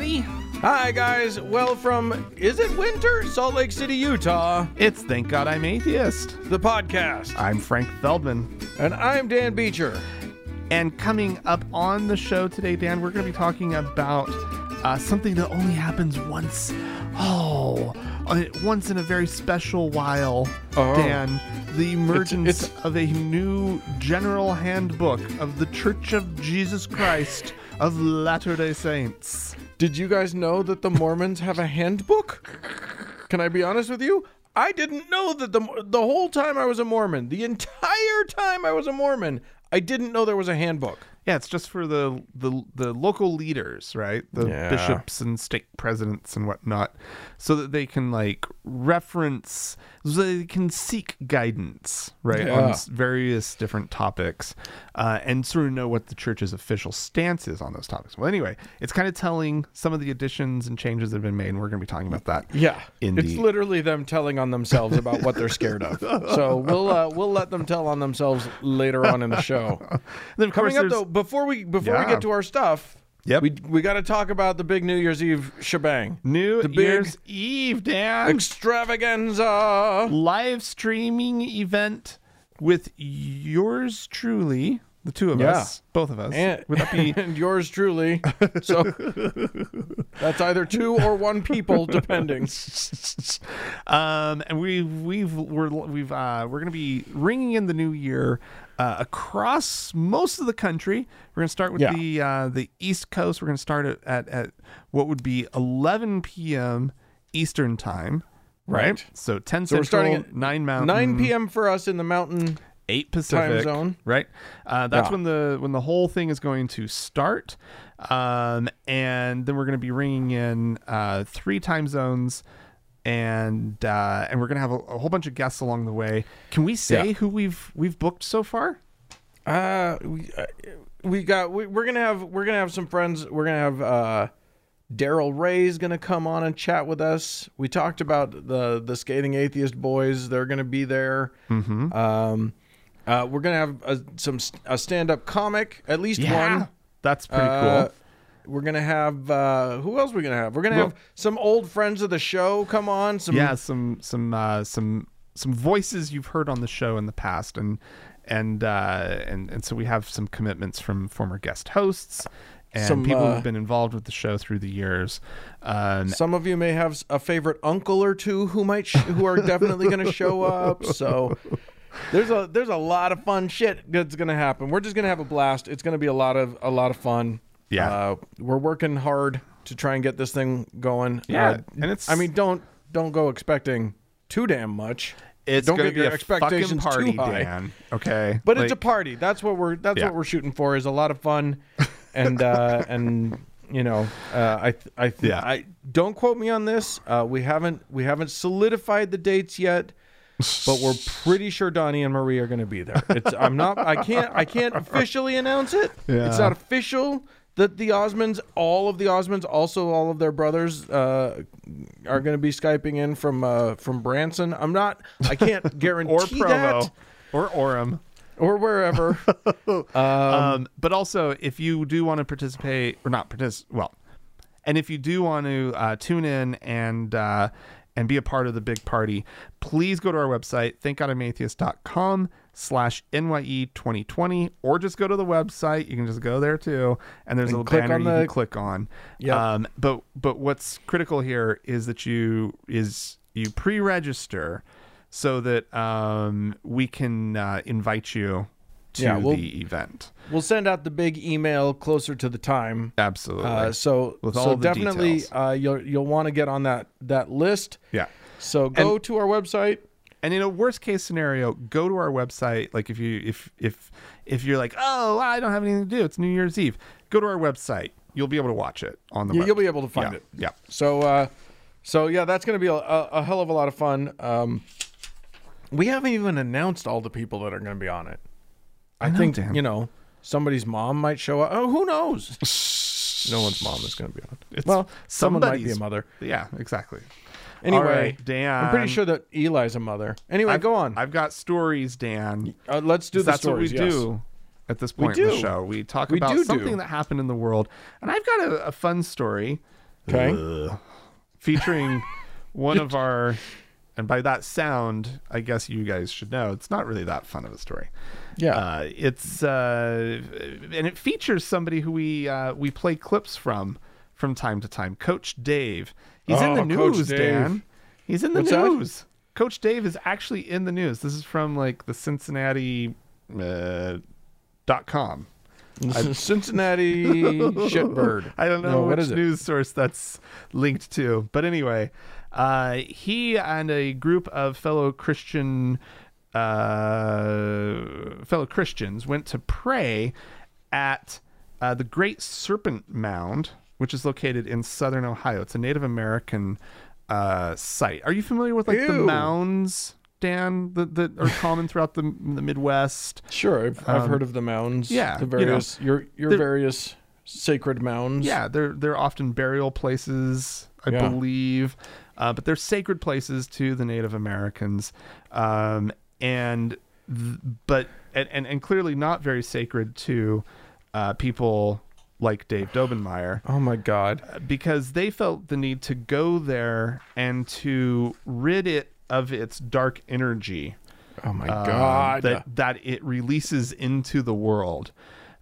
everybody. Hi, guys. Well, from is it winter? Salt Lake City, Utah. It's Thank God I'm Atheist. The podcast. I'm Frank Feldman. And I'm Dan Beecher. And coming up on the show today, Dan, we're going to be talking about uh, something that only happens once. Oh, uh, once in a very special while, Oh. Dan. The emergence it's- of a new general handbook of the Church of Jesus Christ of Latter day Saints. Did you guys know that the Mormons have a handbook? Can I be honest with you? I didn't know that the the whole time I was a Mormon, the entire time I was a Mormon, I didn't know there was a handbook. Yeah, it's just for the the, the local leaders, right? The Yeah. bishops and stake presidents and whatnot, so that they can like reference, so they can seek guidance, right, on Yeah. s- various different topics, uh, and sort of know what the church's official stance is on those topics. Well, anyway, it's kind of telling some of the additions and changes that have been made, and we're going to be talking about that. Yeah, it's the- literally them telling on themselves about what they're scared of. So we'll uh, we'll let them tell on themselves later on in the show. Then Coming up there's- though, before we before we get to our stuff, Yep. we we got to talk about the big New Year's Eve shebang, New the big Year's Eve, Dan. extravaganza. live streaming event with yours truly, the two of Yeah. us, both of us. And, Would that be and yours truly. So that's either two or one people, depending. um, and we we've we're we've uh, we're gonna be ringing in the new year uh, across most of the country. We're gonna start with Yeah. the uh, the East Coast. We're gonna start at, at at what would be 11 p.m. Eastern time. Right. Right. So 10 So we're Central, starting at 9 Mountain, 9 p.m. for us in the mountain. eight Pacific time zone. right? Uh, that's Yeah. when the when the whole thing is going to start, um, and then we're going to be ringing in uh, three time zones, and uh, and we're going to have a, a whole bunch of guests along the way. Can we say Yeah. who we've we've booked so far? Uh, we uh, we got we, we're gonna have we're gonna have some friends. We're gonna have uh, Daryl Ray's gonna come on and chat with us. We talked about the the skating atheist boys. They're gonna be there. Mm-hmm. Um, uh, we're gonna have a, some a stand up comic, at least one. that's pretty Uh, cool. We're gonna have uh, who else? we gonna have? We're gonna Well- have some old friends of the show come on. Some Yeah, some some uh, some some voices you've heard on the show in the past, and and uh, and and so we have some commitments from former guest hosts and Some, people uh, who've been involved with the show through the years. Um, Some of you may have a favorite uncle or two who might sh- who are definitely going to show up. So there's a there's a lot of fun shit that's going to happen. We're just going to have a blast. It's going to be a lot of a lot of fun. Yeah. uh, we're working hard to try and get this thing going. Yeah, Uh, and it's- I mean don't don't go expecting too damn much. It's don't get be your a fucking expectations party, too high. Dan. Okay, But it's a party. That's what we're that's Yeah. what we're shooting for is a lot of fun, and uh, and you know uh, I I Yeah. I don't quote me on this. Uh, we haven't we haven't solidified the dates yet, but we're pretty sure Donny and Marie are going to be there. It's I'm not I can't I can't officially announce it. Yeah. It's not official that the Osmonds, all of the Osmonds, also all of their brothers, uh, are going to be skyping in from uh, from Branson. I'm not. I can't guarantee or Provo that or Orem. or wherever. Um, but also, if you do want to participate or not participate, well, and if you do want to uh, tune in and uh, and be a part of the big party, please go to our website, thankgodimatheist.com slash NYE 2020, or just go to the website. You can just go there too. And there's a And little click banner on you can click on. Yeah. Um, but, but what's critical here is that you, is you pre-register so that um, we can uh, invite you to Yeah, we'll- the event. We'll send out the big email closer to the time. Absolutely. Uh, so With so the definitely uh, you'll you'll want to get on that that list. yeah. So go to our website. And in a worst case scenario, go to our website. Like if you if if if you're like, oh, I don't have anything to do, it's New Year's Eve. Go to our website. You'll be able to watch it on the. You, web. you'll be able to find yeah, it. Yeah. So uh, so yeah, that's going to be a, a, hell of a lot of fun. Um, we haven't even announced all the people that are going to be on it. I, know, think Dan. you know somebody's mom might show up. Oh, who knows? no one's mom is going to be on it. It's well, someone might be a mother. Yeah. Exactly. Anyway, right, Dan. I'm pretty sure that Eli's a mother. Anyway, I've- go on. I've got stories, Dan. Uh, let's do the That's stories. what we yes. do. at this point in the show. We talk We about do do. something that happened in the world, and I've got a, a fun story Okay. featuring one of our, and by that sound, I guess you guys should know it's not really that fun of a story. Yeah. Uh, it's uh, and it features somebody who we uh, we play clips from from time to time. Coach Dave. He's in Oh, the news, Dave. Dan. He's in the What's that? news. Coach Dave is actually in the news. This is from like the Cincinnati uh, dot com. Cincinnati shitbird. I don't know No, which news source that's linked to, but anyway, uh, he and a group of fellow Christian uh, fellow Christians went to pray at uh, the Great Serpent Mound, which is located in southern Ohio. It's a Native American uh, site. Are you familiar with like the mounds, Dan, that, that are common throughout the the Midwest? Sure, I've, I've Um, heard of the mounds. yeah, the you know, various your your various sacred mounds. Yeah, they're they're often burial places, I Yeah. believe, uh, but they're sacred places to the Native Americans, um, and th- but and, and and clearly not very sacred to uh, people like Dave Daubenmire Oh my God. because they felt the need to go there and to rid it of its dark energy Oh my um, God. that that it releases into the world.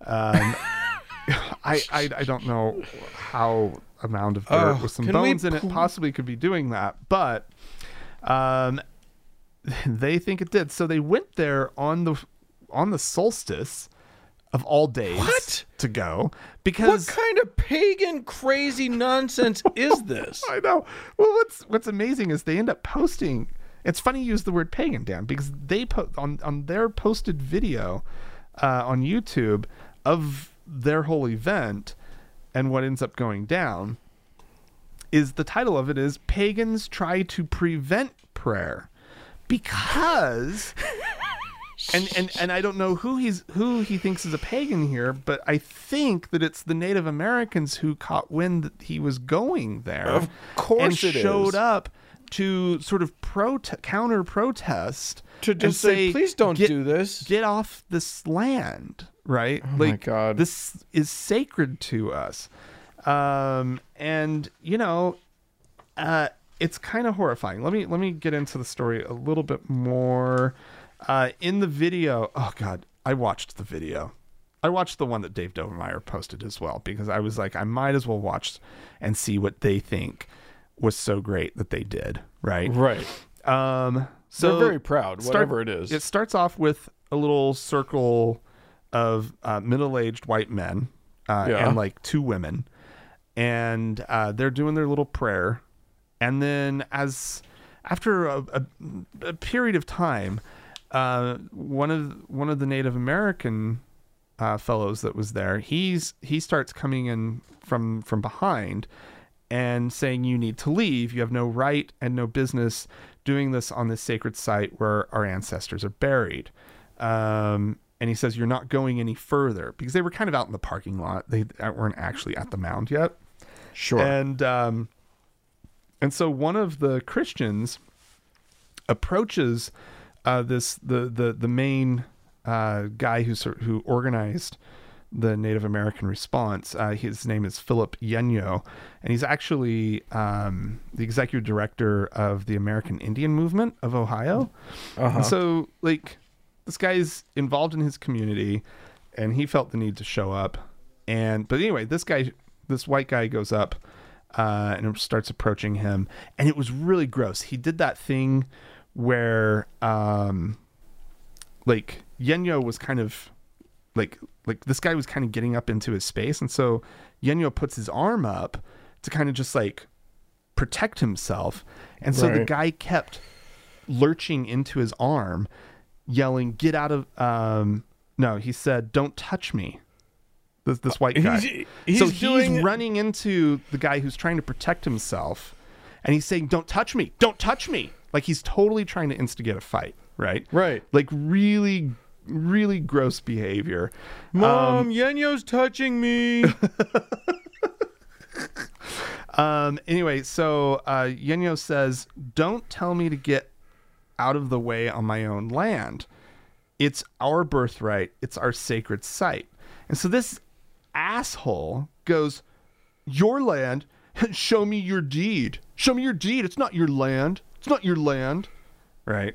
Um, I, I I don't know how a mound of dirt Oh, with some bones in it possibly could be doing that, but um, they think it did. So they went there on the on the solstice of all days What? to go because. what kind of pagan crazy nonsense is this? I know. Well, what's what's amazing is they end up posting. It's funny you use the word pagan, Dan, because they put on on their posted video uh, on YouTube of their whole event and what ends up going down. Is the title of it is pagans try to prevent prayer because and and and I don't know who he's who he thinks is a pagan here, but I think that it's the Native Americans who caught wind that he was going there, Of course and it showed is. up to sort of prote- counter protest To and just say, please don't "Get- do this. Get off this land, right? Oh my like God. this is sacred to us, um, and you know, uh, it's kind of horrifying. Let me let me get into the story a little bit more. Uh, in the video, oh god, I watched the video. I watched the one that Dave Daubenmire posted as well because I was like, I might as well watch and see what they think was so great that they did. Right. Right. Um. So They're very proud, start- whatever it is. It starts off with a little circle of uh, middle-aged white men uh, Yeah. and like two women, and uh, they're doing their little prayer, and then as after a, a, a period of time, uh, one of one of the Native American uh, fellows that was there, he's he starts coming in from from behind and saying you need to leave. You have no right and no business doing this on this sacred site where our ancestors are buried. Um, and he says you're not going any further because they were kind of out in the parking lot. They weren't actually at the mound yet. Sure. And um, and so one of the Christians approaches uh, this the the the main uh, guy who who organized the Native American response. Uh, his name is Philip Yenyo, and he's actually um, the executive director of the American Indian Movement of Ohio. uh-huh. So, like, this guy's involved in his community, and he felt the need to show up. And but anyway, this guy, this white guy, goes up uh, and starts approaching him, and it was really gross. He did that thing where, um, like, Yenyo was kind of like like this guy was kind of getting up into his space, and so Yenyo puts his arm up to kind of just like protect himself, and so the guy kept lurching into his arm, yelling, "Get out of!" Um, no, he said, "Don't touch me." This this white guy. He's- he's so he's doing- running into the guy who's trying to protect himself, and he's saying, "Don't touch me! Don't touch me!" Like he's totally trying to instigate a fight, right? Right. Like really, really gross behavior. Mom, Yenyo's touching me. Um, anyway, so uh, Yenyo says, "Don't tell me to get out of the way on my own land." It's our birthright. It's our sacred site. And so this asshole goes, Your land, show me your deed. Show me your deed. It's not your land. It's not your land. Right.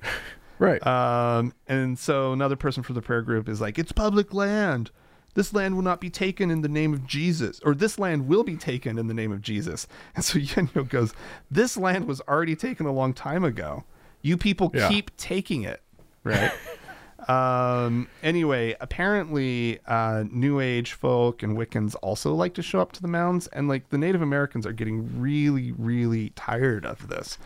Right. Um, and so another person from the prayer group is like, It's public land. This land will not be taken in the name of Jesus, or this land will be taken in the name of Jesus. And so Yenyo goes, This land was already taken a long time ago. You people Yeah. keep taking it. Right. um, anyway, apparently, uh, New Age folk and Wiccans also like to show up to the mounds, and like the Native Americans are getting really, really tired of this.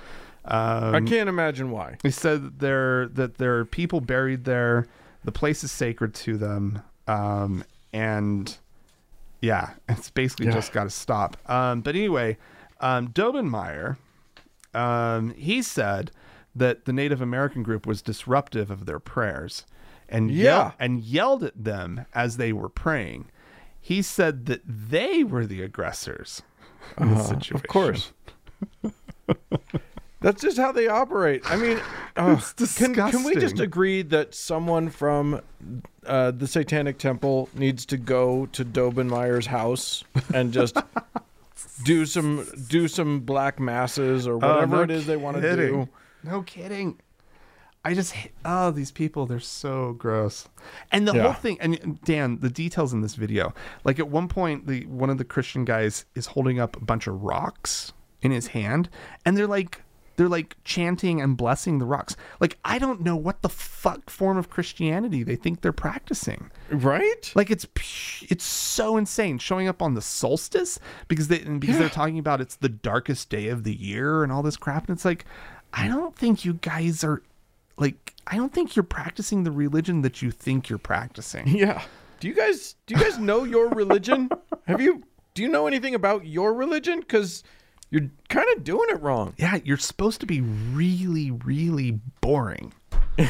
Um, I can't imagine why. He said that there that there are people buried there. The place is sacred to them, um, and yeah, it's basically Yeah. just got to stop. Um, but anyway, um, Daubenmire, um, he said that the Native American group was disruptive of their prayers, and Yeah. and yelled at them as they were praying. He said that they were the aggressors in this situation. Of course. That's just how they operate. I mean, uh, can, can we just agree that someone from uh, the Satanic Temple needs to go to Daubenmire's house and just do some do some black masses or Oh, whatever no it is they want to do? No kidding. I just oh these people they're so gross. And the Yeah. whole thing and Dan, the details in this video. Like at one point the one of the Christian guys is holding up a bunch of rocks in his hand and they're like they're like chanting and blessing the rocks. Like I don't know what the fuck form of Christianity they think they're practicing. Right? Like it's it's so insane showing up on the solstice because they because Yeah. they're talking about it's the darkest day of the year and all this crap and it's like I don't think you guys are like I don't think you're practicing the religion that you think you're practicing. Yeah. Do you guys do you guys know your religion? Have you do you know anything about your religion? Because you're kind of doing it wrong. Yeah, you're supposed to be really really boring.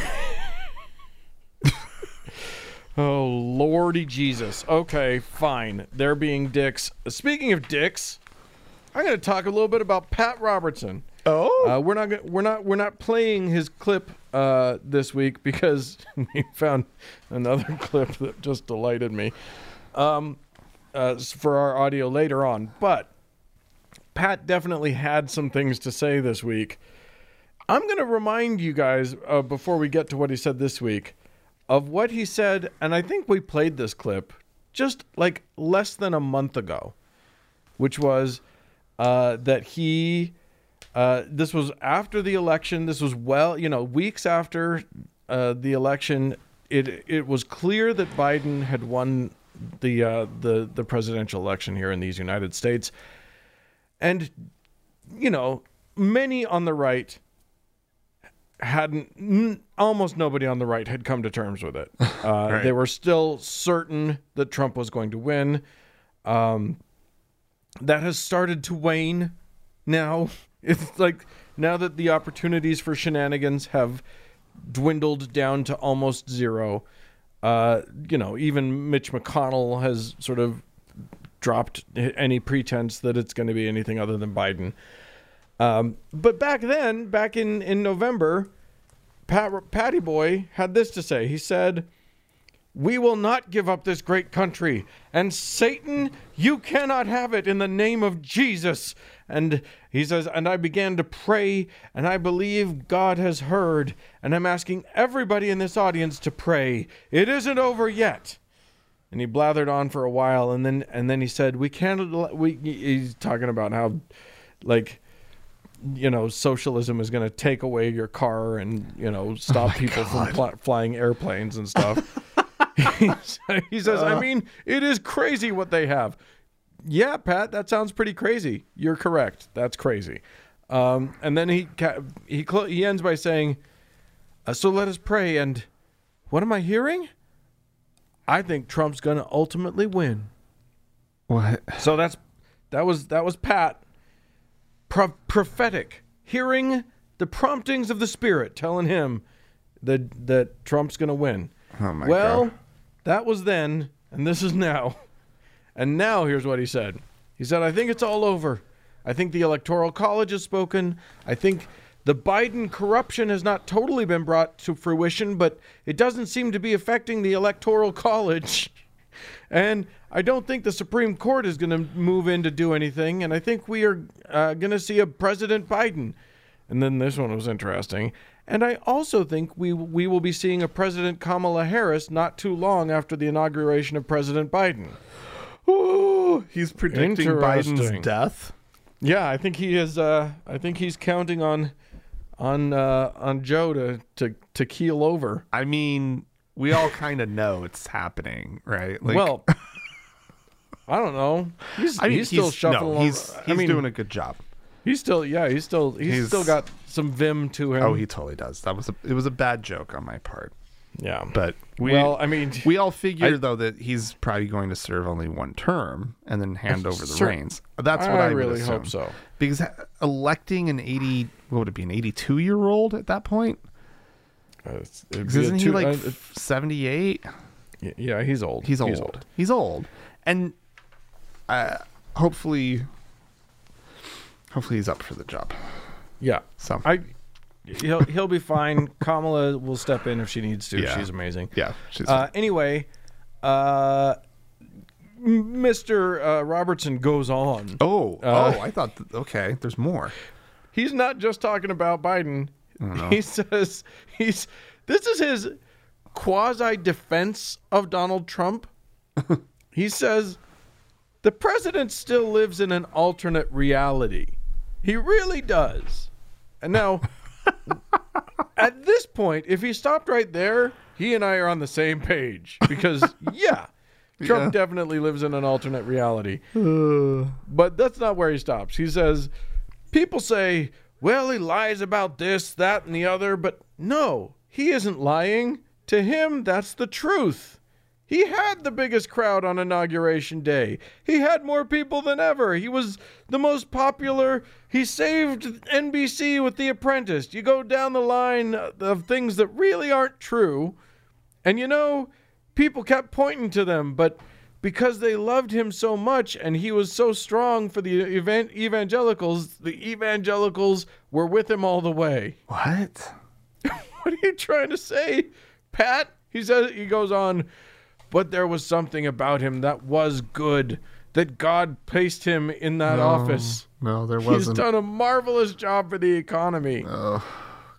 Oh lordy Jesus. Okay, fine. They're being dicks. Speaking of dicks, I'm going to talk a little bit about Pat Robertson. Oh, Uh, we're not we're not we're not playing his clip uh, this week because we found another clip that just delighted me um, uh, for our audio later on. But Pat definitely had some things to say this week. I'm going to remind you guys uh, before we get to what he said this week of what he said, and I think we played this clip just like less than a month ago, which was uh, that he. Uh, this was after the election. This was well, you know, weeks after uh, the election. It it was clear that Biden had won the uh, the the presidential election here in these United States, and you know, many on the right hadn't. N- almost nobody on the right had come to terms with it. Uh, They were still certain that Trump was going to win. Um, that has started to wane now. It's like now that the opportunities for shenanigans have dwindled down to almost zero. Uh, you know, even Mitch McConnell has sort of dropped any pretense that it's going to be anything other than Biden. Um, but back then, back in in November, Pat, Patty Boy had this to say. He said, "We will not give up this great country, and Satan, you cannot have it in the name of Jesus." And he says, "And I began to pray, and I believe God has heard, and I'm asking everybody in this audience to pray. It isn't over yet." And he blathered on for a while, and then and then he said, "We can't." We he's talking about how, like, you know, socialism is going to take away your car and you know stop people from fly, flying airplanes and stuff. he sa- he says, "I mean, it is crazy what they have." Yeah, Pat, that sounds pretty crazy. You're correct. That's crazy. Um, and then he he he ends by saying, uh, "So let us pray." And what am I hearing? I think Trump's going to ultimately win. what? So that's that was that was Pat pro- prophetic, hearing the promptings of the Spirit, telling him that that Trump's going to win. Oh my well, god. that was then, and this is now. And now here's what he said. He said, "I think it's all over. I think the Electoral College has spoken. I think The Biden corruption has not totally been brought to fruition, but it doesn't seem to be affecting the Electoral College. And I don't think the Supreme Court is going to move in to do anything. And I think we are uh, going to see a President Biden. And then this one was interesting. And I also think we we will be seeing a President Kamala Harris not too long after the inauguration of President Biden. Ooh, he's predicting Biden's death. Yeah, I think he is. Uh, I think he's counting on on uh, on Joe to to to keel over. I mean, we all kind of know it's happening, right? Like, well, I don't know. He's, I mean, he's still shuffling. No, he's he's I mean, doing a good job. He's still, yeah, he's still, he's, He's- still got some vim to him. Oh, he totally does. That was a it was a bad joke on my part, yeah. but we well, I mean, we all figure though that he's probably going to serve only one term and then hand over the reins. That's what I I, really assume. hope so. Because electing an eighty, what would it be, an eighty-two year old at that point? Uh, it's- it'd 'Cause be a isn't he two- like uh, seventy-eight? it- yeah, he's old. He's old. He's old, and uh, hopefully, hopefully he's up for the job. Yeah, So I. He'll he'll be fine. Kamala will step in if she needs to. Yeah. She's amazing. yeah, she's Uh, anyway, uh, Mr. Uh, Robertson goes on. oh uh, oh I thought th- okay, there's more. He's not just talking about Biden. He says he's this is his quasi defense of Donald Trump. he says the president still lives in an alternate reality. He really does. And now at this point, if he stopped right there, he and I are on the same page because yeah, Trump Yeah. definitely lives in an alternate reality. But that's not where he stops. He says, people say, well, he lies about this, that, and the other, but no, he isn't lying. To him, that's the truth. He had the biggest crowd on inauguration day. He had more people than ever. He was the most popular. He saved NBC with The Apprentice. You go down the line of things that really aren't true. And you know, people kept pointing to them, but because they loved him so much and he was so strong for the evan- evangelicals, the evangelicals were with him all the way. What? What are you trying to say, Pat? He says he goes on, but there was something about him that was good. That God placed him in that office. No, there wasn't. He's done a marvelous job for the economy. oh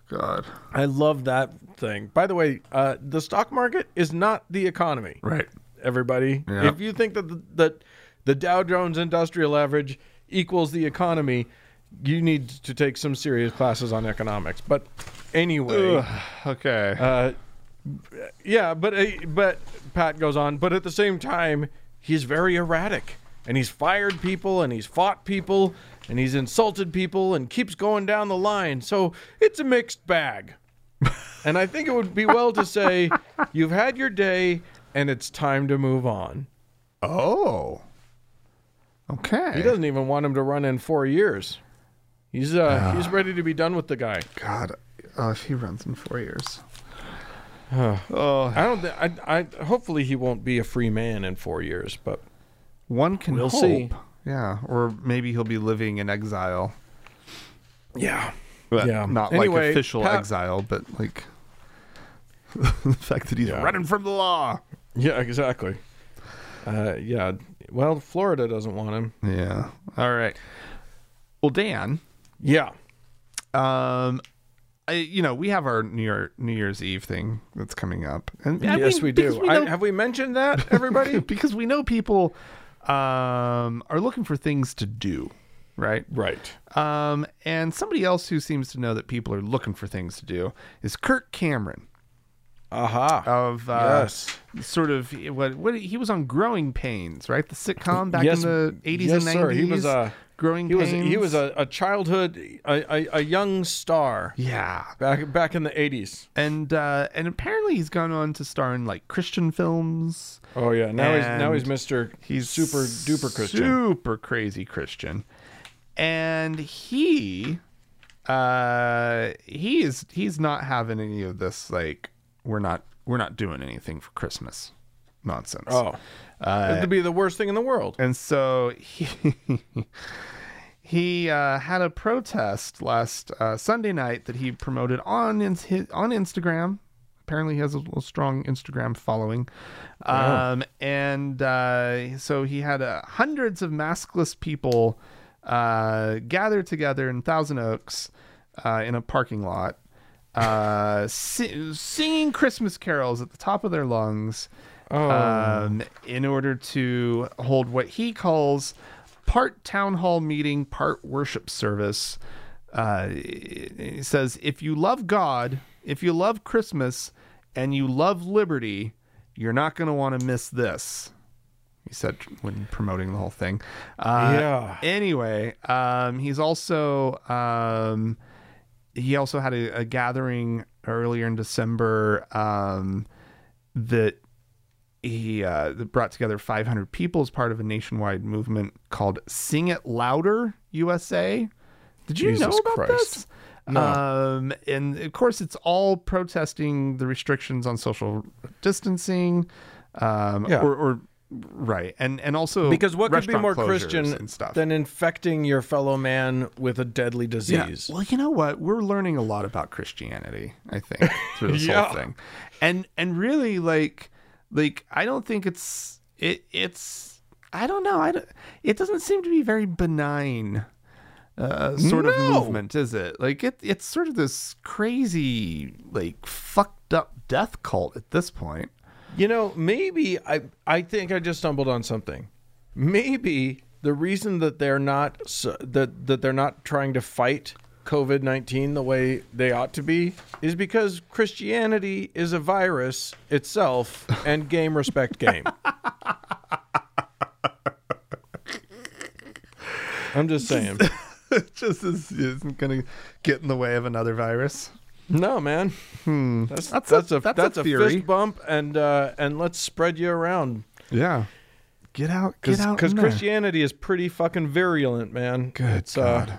God. I love that thing. By the way, uh, the stock market is not the economy. Right. Everybody. Yeah. If you think that the, that the Dow Jones Industrial Average equals the economy, you need to take some serious classes on economics. But anyway, Okay. uh, yeah, but uh, but Pat goes on. But at the same time, he's very erratic, and he's fired people, and he's fought people, and he's insulted people, and keeps going down the line. So it's a mixed bag. and I think it would be well to say you've had your day, and it's time to move on. oh. Okay. He doesn't even want him to run in four years. He's uh, he's ready to be done with the guy. God. Oh, if he runs in four years. Uh, oh. I don't. Th- I, I hopefully he won't be a free man in four years, but One can We'll hope. see. Yeah. Or maybe he'll be living in exile. yeah, But Yeah. Not Anyway, like official exile, but like the fact that he's Yeah. running from the law. Yeah, exactly. Uh, yeah. Well, Florida doesn't want him. Yeah. All right. Well, Dan, Yeah. um, I, you know, we have our New Year New Year's Eve thing that's coming up, and I yes, mean, we do. We I, have we mentioned that, everybody? because we know people um, are looking for things to do, right? right. Um, and somebody else who seems to know that people are looking for things to do is Kirk Cameron Aha. of uh, yes. sort of what what he was on Growing Pains, right? The sitcom back Yes, in the eighties yes, and sir. nineties. He was a Growing he was he was a, a childhood a, a, a young star yeah, back back in the eighties. and uh, and apparently he's gone on to star in like Christian films. Oh yeah. Now he's now he's Mister. He's super duper Christian. super crazy Christian, and he, uh, he is he's not having any of this like we're not we're not doing anything for Christmas nonsense. Oh, uh, it'd be the worst thing in the world. and so he he uh, had a protest last uh, Sunday night that he promoted on in, his, on Instagram. Apparently, he has a, a strong Instagram following, um, and uh, so he had uh, hundreds of maskless people uh, gathered together in Thousand Oaks uh, in a parking lot, uh, si- singing Christmas carols at the top of their lungs Oh. um, in order to hold what he calls part town hall meeting, part worship service. Uh, he says, if you love God, if you love Christmas, and you love liberty, you're not going to want to miss this. He said when promoting the whole thing. Uh, Yeah. Anyway, um, he's also um, he also had a, a gathering earlier in December um, that he uh, brought together 500 people as part of a nationwide movement called "Sing It Louder USA." Did you know Jesus about Christ. this? Um, and of course, it's all protesting the restrictions on social distancing, um, Yeah. or, or right, and and also Because what could be more Christian and stuff. than infecting your fellow man with a deadly Yeah. disease? Well, you know what? We're learning a lot about Christianity, I think, through this Yeah. whole thing. And and really like like I don't think it's it it's I don't know. I don't, it doesn't seem to be very benign uh, sort of movement, is it? Like it it's sort of this crazy like fucked up death cult at this point. You know, maybe I I think I just stumbled on something. Maybe the reason that they're not that that they're not trying to fight COVID nineteen the way they ought to be is because Christianity is a virus itself, and game respect game. I'm just saying. it just is, isn't going to get in the way of another virus. No, man. That's That's that's, a- a, that's that's, a theory. fist bump, and uh, and let's spread you around Yeah. Get out, get out. because. Christianity is pretty fucking virulent, man. Good It's, uh, God.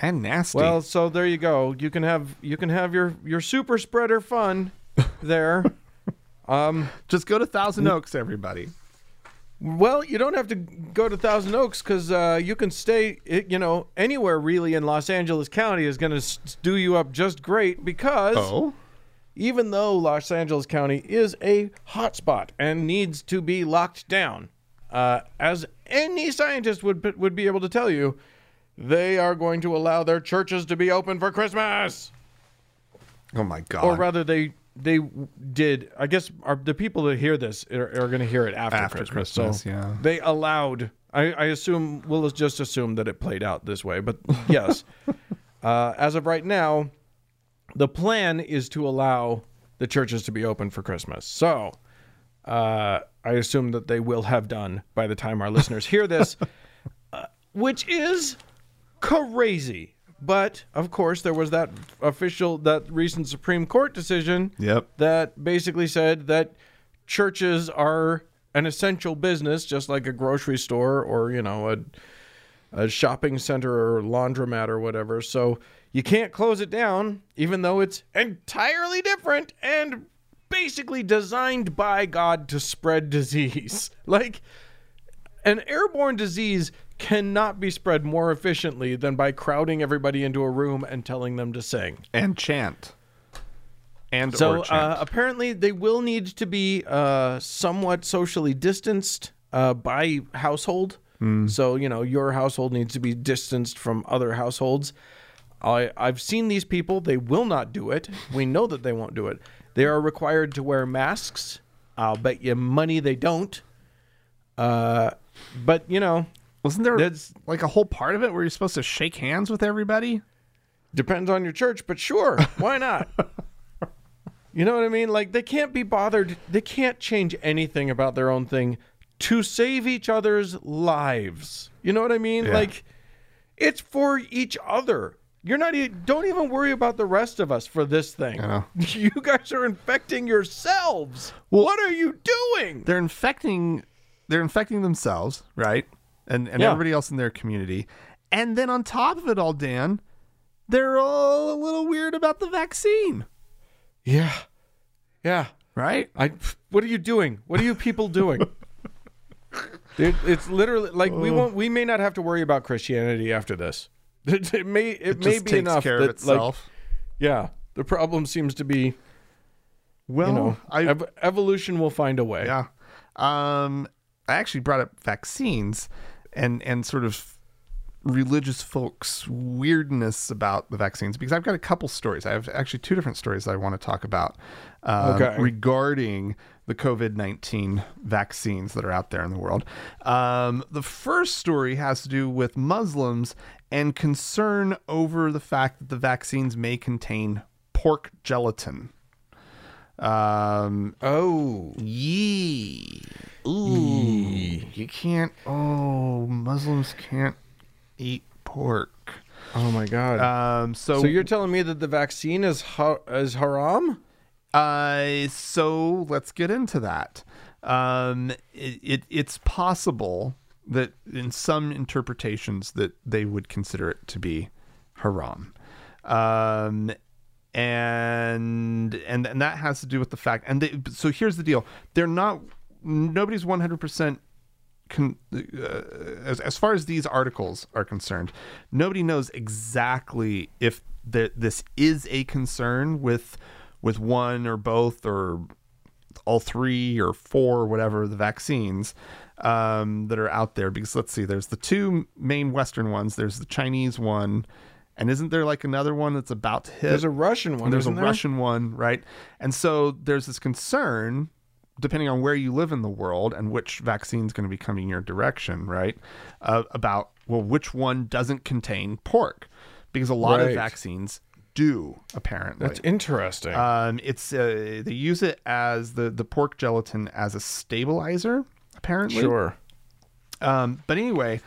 and nasty. well, so there you go. You can have you can have your your super spreader fun there. um, just go to Thousand Oaks, everybody. Well, you don't have to go to Thousand Oaks because uh, you can stay. You know, anywhere really in Los Angeles County is going to s- do you up just great because. Oh, even though Los Angeles County is a hotspot and needs to be locked down, uh, as any scientist would would be able to tell you, they are going to allow their churches to be open for Christmas, oh my God. or rather, they they did. I guess are, the people that hear this are, are going to hear it after, After Christmas. Christmas, so yeah. they allowed. I, I assume we'll just assume that it played out this way, but yes, uh, as of right now, the plan is to allow the churches to be open for Christmas. So uh, I assume that they will have done by the time our listeners hear this, uh, which is crazy. But of course, there was that official, that recent Supreme Court decision Yep. that basically said that churches are an essential business, just like a grocery store or you know a a shopping center or laundromat or whatever. So you can't close it down, even though it's entirely different and basically designed by God to spread disease. Like an airborne disease cannot be spread more efficiently than by crowding everybody into a room and telling them to sing. And chant. And So uh, apparently, they will need to be uh, somewhat socially distanced uh, by household. So you know, your household needs to be distanced from other households. I, I've seen these people; they will not do it. We know that they won't do it. They are required to wear masks. I'll bet you money they don't. Uh, but you know, Wasn't there that's- like a whole part of it where you're supposed to shake hands with everybody? Depends on your church, but sure, why not? you know what I mean? Like they can't be bothered. They can't change anything about their own thing to save each other's lives. You know what I mean? Yeah. Like it's for each other. You're not don't even worry about the rest of us for this thing. know. You guys are infecting yourselves. what are you doing? They're infecting they're infecting themselves, right? And and Yeah. everybody else in their community. And then on top of it all, Dan, they're all a little weird about the vaccine, Yeah. Yeah. right? I what are you doing? What are you people doing? Dude, it's literally like Oh. we won't. We may not have to worry about Christianity after this. It, it may. It, It may be enough care that of itself. like yeah, the problem seems to be well, you know I ev- evolution will find a way. Yeah. Um, I actually brought up vaccines and and sort of religious folks' weirdness about the vaccines because I've got a couple stories. I have actually two different stories I want to talk about um, Okay. regarding the COVID 19 vaccines that are out there in the world. Um, the first story has to do with Muslims and concern over the fact that the vaccines may contain pork gelatin. Um, Oh, Yee. Ooh. You can't. Oh, Muslims can't eat pork. oh my God. Um. So. so you're telling me that the vaccine is ha- is haram? Uh. So let's get into that. Um. It, it. It's possible that in some interpretations that they would consider it to be haram. Um. And and and that has to do with the fact. And they, so here's the deal: they're not. Nobody's one hundred percent con, uh, as as far as these articles are concerned, nobody knows exactly if that this is a concern with with one or both or all three or four or whatever the vaccines um, that are out there. Because let's see, there's the two main Western ones. There's the Chinese one, and isn't there like another one that's about to hit? There's a Russian one. And there's a there? Russian one, right? And so there's this concern, depending on where you live in the world and which vaccine is going to be coming your direction, right? Uh, about well, which one doesn't contain pork? Because a lot of vaccines do, apparently. That's interesting. Um, it's uh, they use it as the the pork gelatin as a stabilizer, apparently. sure. Um, but anyway,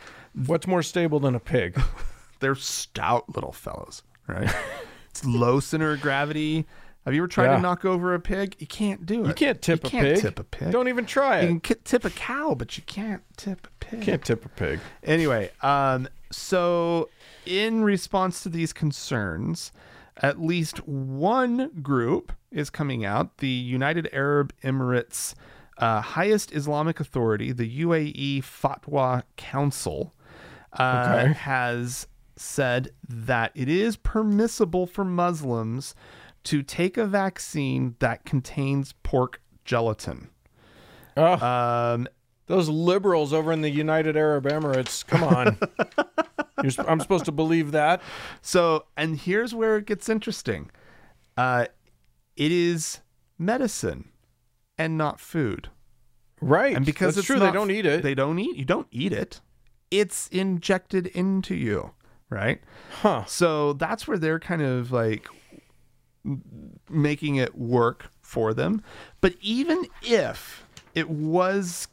What's more stable than a pig? they're stout little fellows, right? it's low center of gravity. Have you ever tried Yeah. to knock over a pig? You can't do it. You can't tip a pig. You a can't pig. Tip a pig. Don't even try it. you can tip a cow, but you can't tip a pig. You can't tip a pig. Anyway, um, so in response to these concerns, at least one group is coming out. The United Arab Emirates uh, highest Islamic authority, the UAE Fatwa Council, uh, Okay. has said that it is permissible for Muslims to take a vaccine that contains pork gelatin. Oh, Um, those liberals over in the United Arab Emirates. Come on. You're, I'm supposed to believe that? So, and here's where it gets interesting. Uh, it is medicine and not food. Right. And because That's it's true, not- they don't eat it. They don't eat. You don't eat it. It's injected into you, right? huh. So that's where they're kind of like making it work for them. But even if it was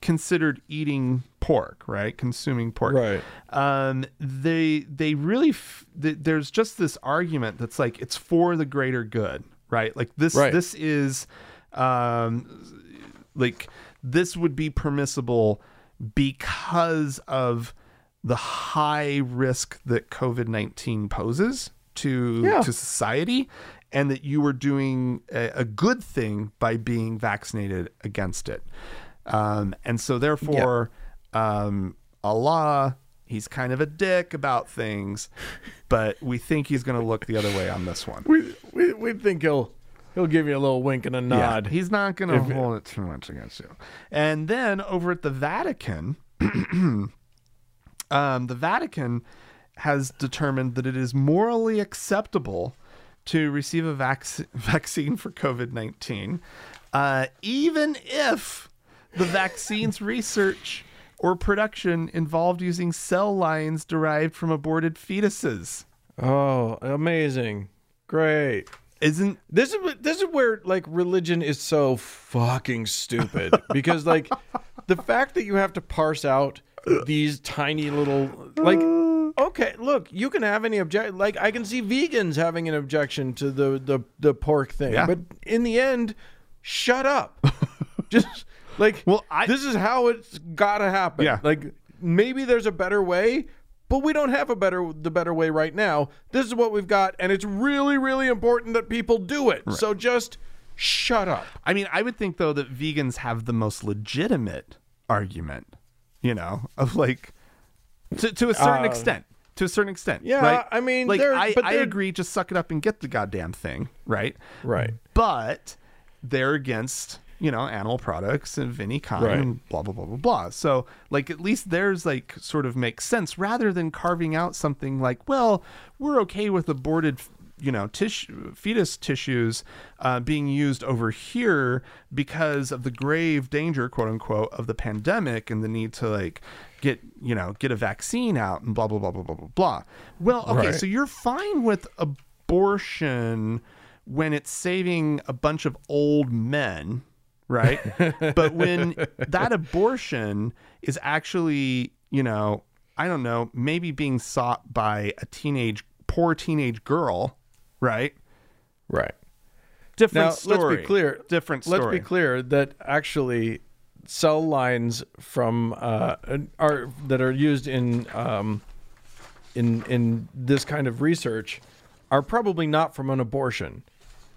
considered eating pork, right? Consuming pork, Right. um, they they really f- th- there's just this argument that's like it's for the greater good, right? Like this Right. this is um, like this would be permissible because of the high risk that COVID nineteen poses to Yeah. to society, and that you were doing a, a good thing by being vaccinated against it. Um, and so therefore, um, Allah, he's kind of a dick about things, but we think he's going to look the other way on this one. We, we, we think he'll he'll give you a little wink and a nod. Yeah, he's not going to hold it too much against you. And then over at the Vatican, um, the Vatican has determined that it is morally acceptable to receive a vac- vaccine for COVID 19, uh, even if the vaccine's research or production involved using cell lines derived from aborted fetuses. Oh, amazing. Great. Isn't This is this is where like religion is so fucking stupid because like the fact that you have to parse out these tiny little like okay look you can have any object like I can see vegans having an objection to the the the pork thing Yeah. but in the end shut up. Just like Well, I- this is how it's got to happen. Yeah. like maybe there's a better way but we don't have a better the better way right now. This is what we've got and it's really really important that people do it. So just shut up. I mean, I would think though that vegans have the most legitimate argument, you know, of like to to a certain Uh, extent. To a certain extent. Yeah, right? I mean, like they're- I, but I agree, just suck it up and get the goddamn thing, right? Right. But they're against, you know, animal products of any kind Right. and blah blah blah blah blah. So like at least there's like sort of makes sense rather than carving out something like, well, we're okay with aborted you know, tissue, fetus tissues uh, being used over here because of the grave danger, quote unquote, of the pandemic and the need to like get, you know, get a vaccine out and blah blah blah blah blah blah blah. Well, okay, Right. so you're fine with abortion when it's saving a bunch of old men, right? but when that abortion is actually, you know, I don't know, maybe being sought by a teenage, poor teenage girl, right? Right. Different Now, story. let's be clear. Different story. Let's be clear that actually cell lines from uh, are that are used in um, in in this kind of research are probably not from an abortion.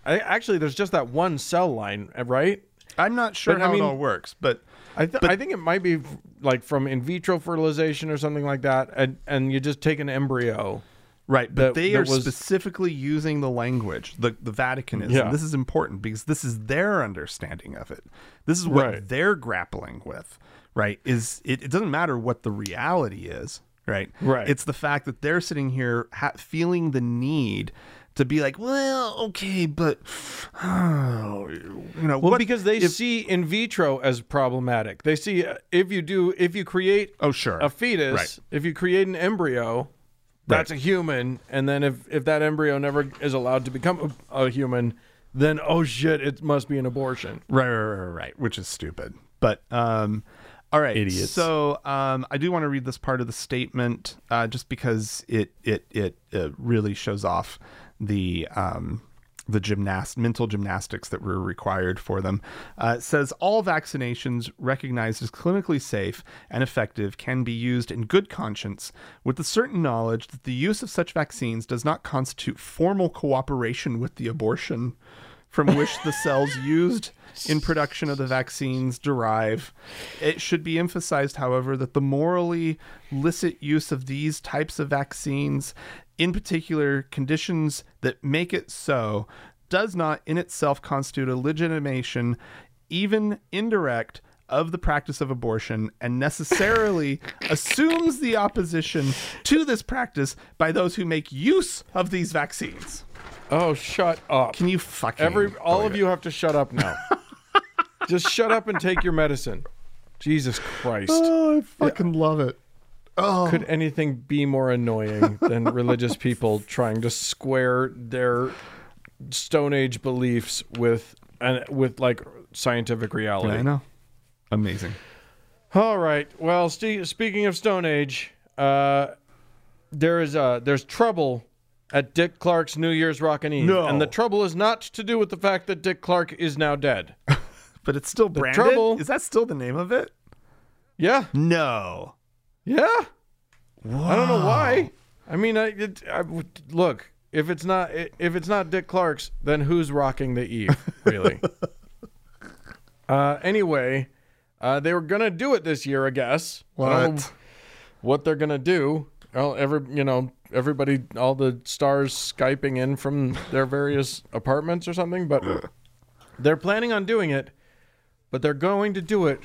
I, actually, there's just that one cell line, uh, right? I'm not sure But, I how mean- it all works, but I, th- I think it might be like from in vitro fertilization or something like that, and and you just take an embryo. Right, but that- they that are was- specifically using the language. The the Vatican is. Yeah. This is important because this is their understanding of it. This is what Right. they're grappling with. Right? Is it, it doesn't matter what the reality is. Right. Right. It's the fact that they're sitting here ha- feeling the need to be like, well, okay, but oh, you know, Well, what- because they see in vitro as problematic. They see uh, if you do if you create oh sure a fetus, Right. if you create an embryo, that's a human, and then if if that embryo never is allowed to become a, a human, then oh shit, it must be an abortion. Right, right, right, right, which is stupid. But um, all right, Idiots. So um, I do want to read this part of the statement uh, just because it it it uh, really shows off the um, the gymnast mental gymnastics that were required for them. Uh, says all vaccinations recognized as clinically safe and effective can be used in good conscience with the certain knowledge that the use of such vaccines does not constitute formal cooperation with the abortion from which the cells used in production of the vaccines derive. It should be emphasized, however, that the morally licit use of these types of vaccines, in particular conditions that make it so, does not in itself constitute a legitimation, even indirect, of the practice of abortion and necessarily assumes the opposition to this practice by those who make use of these vaccines. Oh, shut up! Can you fucking Every all of it? you have to shut up now. Just shut up and take your medicine. Jesus Christ. Oh, I fucking love it. Oh, Could anything be more annoying than religious people trying to square their Stone Age beliefs with and with like scientific reality? I know. Amazing. All right. Well, ste speaking of Stone Age, uh, there is uh, there's trouble at Dick Clark's New Year's Rockin' Eve, No. and the trouble is not to do with the fact that Dick Clark is now dead. But it's still branded. trouble- Is that still the name of it? yeah, No. Yeah. I don't know why. I mean, I, it, I look if it's not if it's not Dick Clark's, then who's rocking the Eve? Really? uh, anyway, uh, they were gonna do it this year, I guess. I don't know What? what they're gonna do. Well, every you know, everybody, all the stars skyping in from their various apartments or something, but they're planning on doing it. But they're going to do it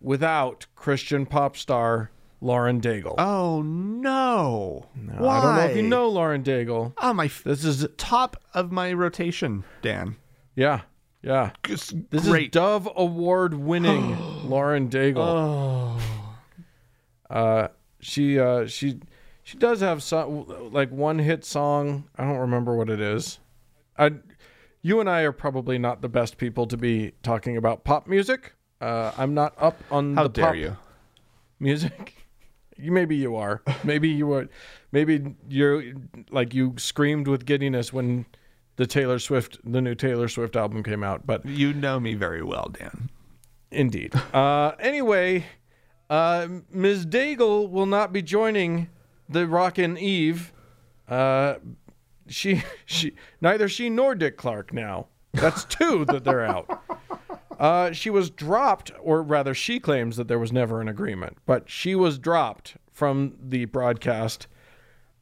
without Christian pop star Lauren Daigle. Oh no. Now, I don't know if you know Lauren Daigle. Oh my. F- This is top of my rotation, Dan. yeah, yeah. This great. is Dove Award winning Lauren Daigle. oh. Uh, she uh, she she does have some like one hit song. I don't remember what it is. I you and I are probably not the best people to be talking about pop music. Uh, I'm not up on How the dare pop you? music. You maybe you are. Maybe you were. Maybe you're like you screamed with giddiness when the Taylor Swift, the new Taylor Swift album came out. But You know me very well, Dan. Indeed. Uh, anyway, uh, Ms. Daigle will not be joining the Rockin' Eve. Uh, she, she, neither she nor Dick Clark now. That's two that they're out. Uh, she was dropped, or rather, she claims that there was never an agreement, but she was dropped from the broadcast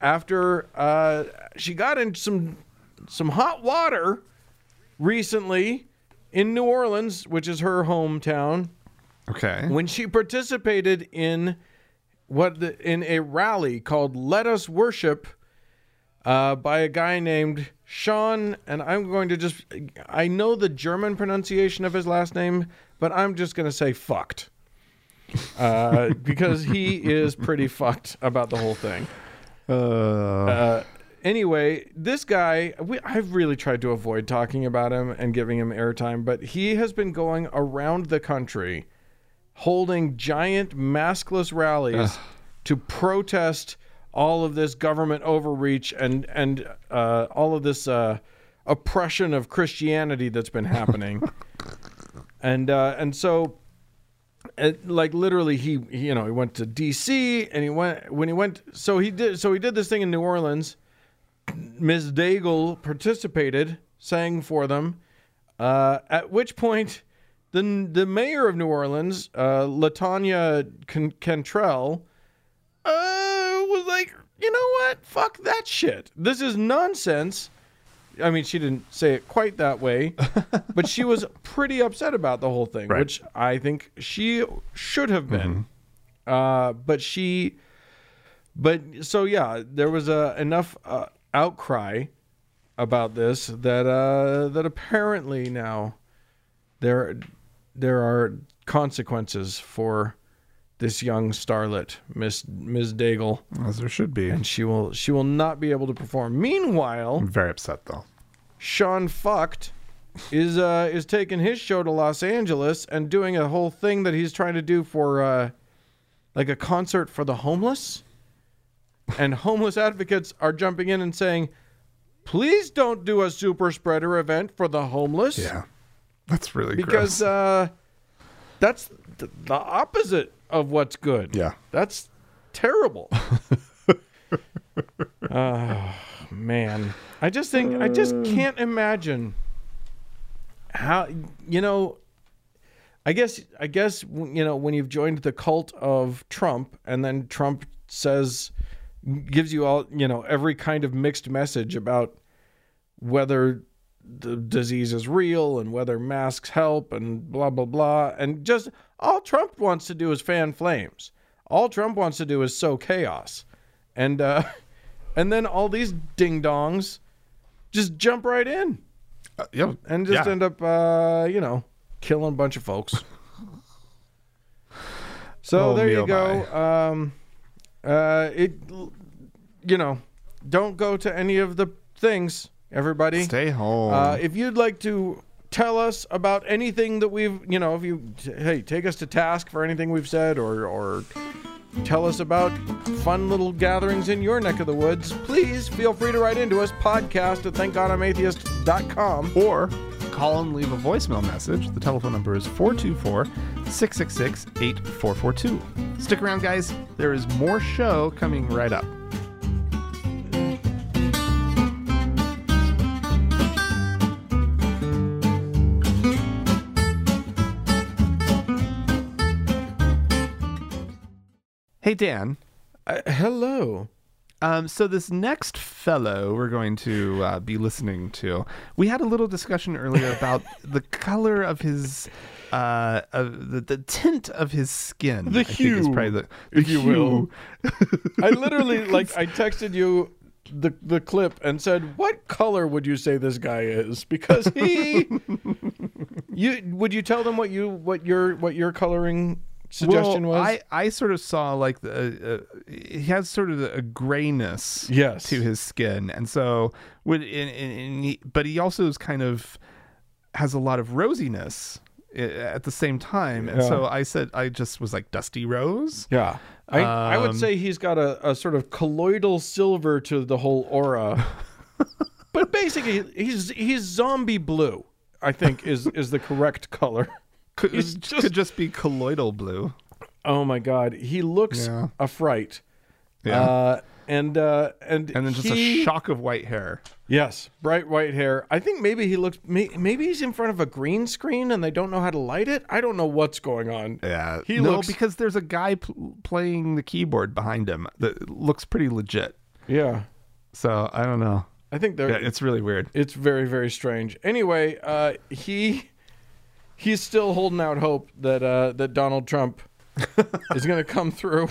after uh, she got in some some hot water recently in New Orleans, which is her hometown, Okay. when she participated in what the, in a rally called "Let Us Worship" uh, by a guy named Sean, and I'm going to just I know the German pronunciation of his last name, but I'm just going to say "fucked" uh, because he is pretty fucked about the whole thing. Uh, Uh, anyway, this guy, we, I've really tried to avoid talking about him and giving him airtime, but he has been going around the country holding giant maskless rallies to protest all of this government overreach and and uh, all of this uh, oppression of Christianity that's been happening. and uh, and so it, like literally he, he you know he went to DC and he went when he went so he did so he did this thing in New Orleans. Ms. Daigle participated, sang for them. Uh, at which point, the the mayor of New Orleans, uh, Latanya Can- Cantrell, uh, was like, you know what? Fuck that shit. This is nonsense. I mean, she didn't say it quite that way, but she was pretty upset about the whole thing, Right. which I think she should have been. Uh, but she, but so yeah, there was uh, enough uh, outcry about this that uh, that apparently now there there are consequences for this young starlet, Miss Ms. Daigle, as there should be. and she will she will not be able to perform. Meanwhile, I'm very upset though. Sean fucked is uh is taking his show to Los Angeles and doing a whole thing that he's trying to do for uh like a concert for the homeless. And homeless advocates are jumping in and saying, "Please don't do a super spreader event for the homeless." Yeah, that's really Because gross. uh that's the opposite of what's good. yeah, That's terrible. oh, man. I just think, I just uh. can't imagine how, you know, I guess, I guess, you know, when you've joined the cult of Trump and then Trump says, gives you all, you know, every kind of mixed message about whether the disease is real and whether masks help and blah blah blah and just all Trump wants to do is fan flames. All Trump wants to do is sow chaos. And uh and then all these ding dongs just jump right in Uh, yeah, and just yeah. end up uh, you know, killing a bunch of folks. So Oh, there you oh, go. Um uh it you know, don't go to any of the things, everybody. Stay home. Uh, if you'd like to tell us about anything that we've, you know, if you, hey, take us to task for anything we've said or, or tell us about fun little gatherings in your neck of the woods, please feel free to write into us, podcast at thankgodimatheist.com. or call and leave a voicemail message. The telephone number is 424 666 8442. Stick around, guys. There is more show coming right up. Hey, Dan. Uh, hello. Um, so this next fellow we're going to uh, be listening to, we had a little discussion earlier about the color of his, uh, of the, the tint of his skin. The I think is hue, probably the, the if you hue. I literally, like, I texted you the, the clip and said, what color would you say this guy is? Because he, you, would you tell them what you, what your, what your coloring suggestion well, was? I, I sort of saw like the uh, uh, he has sort of a grayness Yes. to his skin, and so would in, in, in he, but he also is kind of has a lot of rosiness at the same time, and Yeah. so I said I just was like dusty rose. Yeah. I, I would Um, say he's got a, a sort of colloidal silver to the whole aura. but basically he's he's zombie blue, I think is is the correct color. Could, it just- could just be colloidal blue. Oh my god, he looks Yeah. a fright. Yeah. Uh and uh, and and then just he- a shock of white hair. Yes, bright white hair. I think maybe he looks. Maybe he's in front of a green screen and they don't know how to light it. I don't know what's going on. Yeah, He no, looks- because there's a guy pl- playing the keyboard behind him that looks pretty legit. Yeah, So I don't know. I think they're. Yeah, it's really weird. It's very very strange. Anyway, uh, he he's still holding out hope that uh, that Donald Trump is going to come through.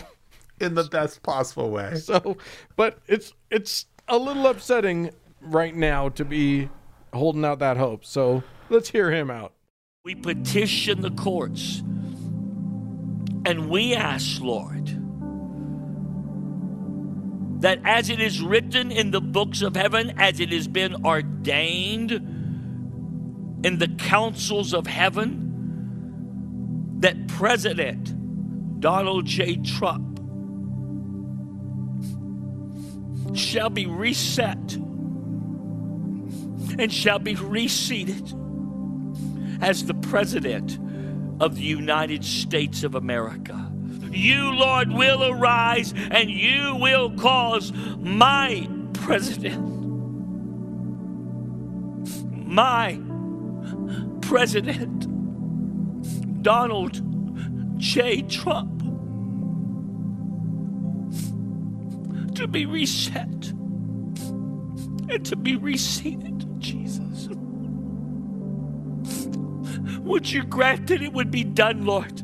In the best possible way. So, but it's it's a little upsetting right now to be holding out that hope. So let's hear him out. We petition the courts and we ask, Lord, that as it is written in the books of heaven, as it has been ordained in the councils of heaven, that President Donald J. Trump shall be reset and shall be reseated as the President of the United States of America. You, Lord, will arise and you will cause my President, my President, Donald J. Trump, to be reset and to be reseated, Jesus. Would you grant that it would be done, Lord?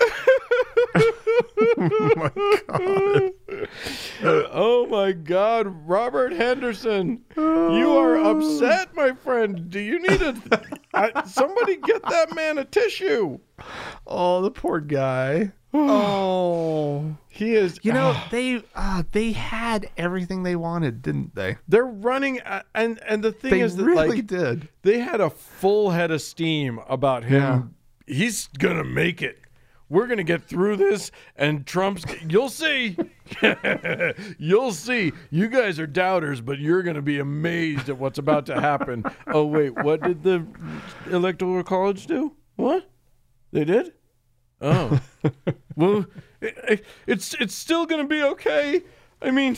Oh my God, Robert Henderson, you are upset, my friend. Do you need a I, somebody get that man a tissue? Oh, the poor guy. oh, He is. you know they uh, they had everything they wanted, didn't they? they're running, uh, and and the thing They is that really like did. they had a full head of steam about him. He's gonna make it. We're gonna get through this, and Trump's. You'll see. you'll see. You guys are doubters, but you're gonna be amazed at what's about to happen. oh wait, what did the electoral college do? What they did? Oh, well, it, it- it's it's still gonna be okay. I mean,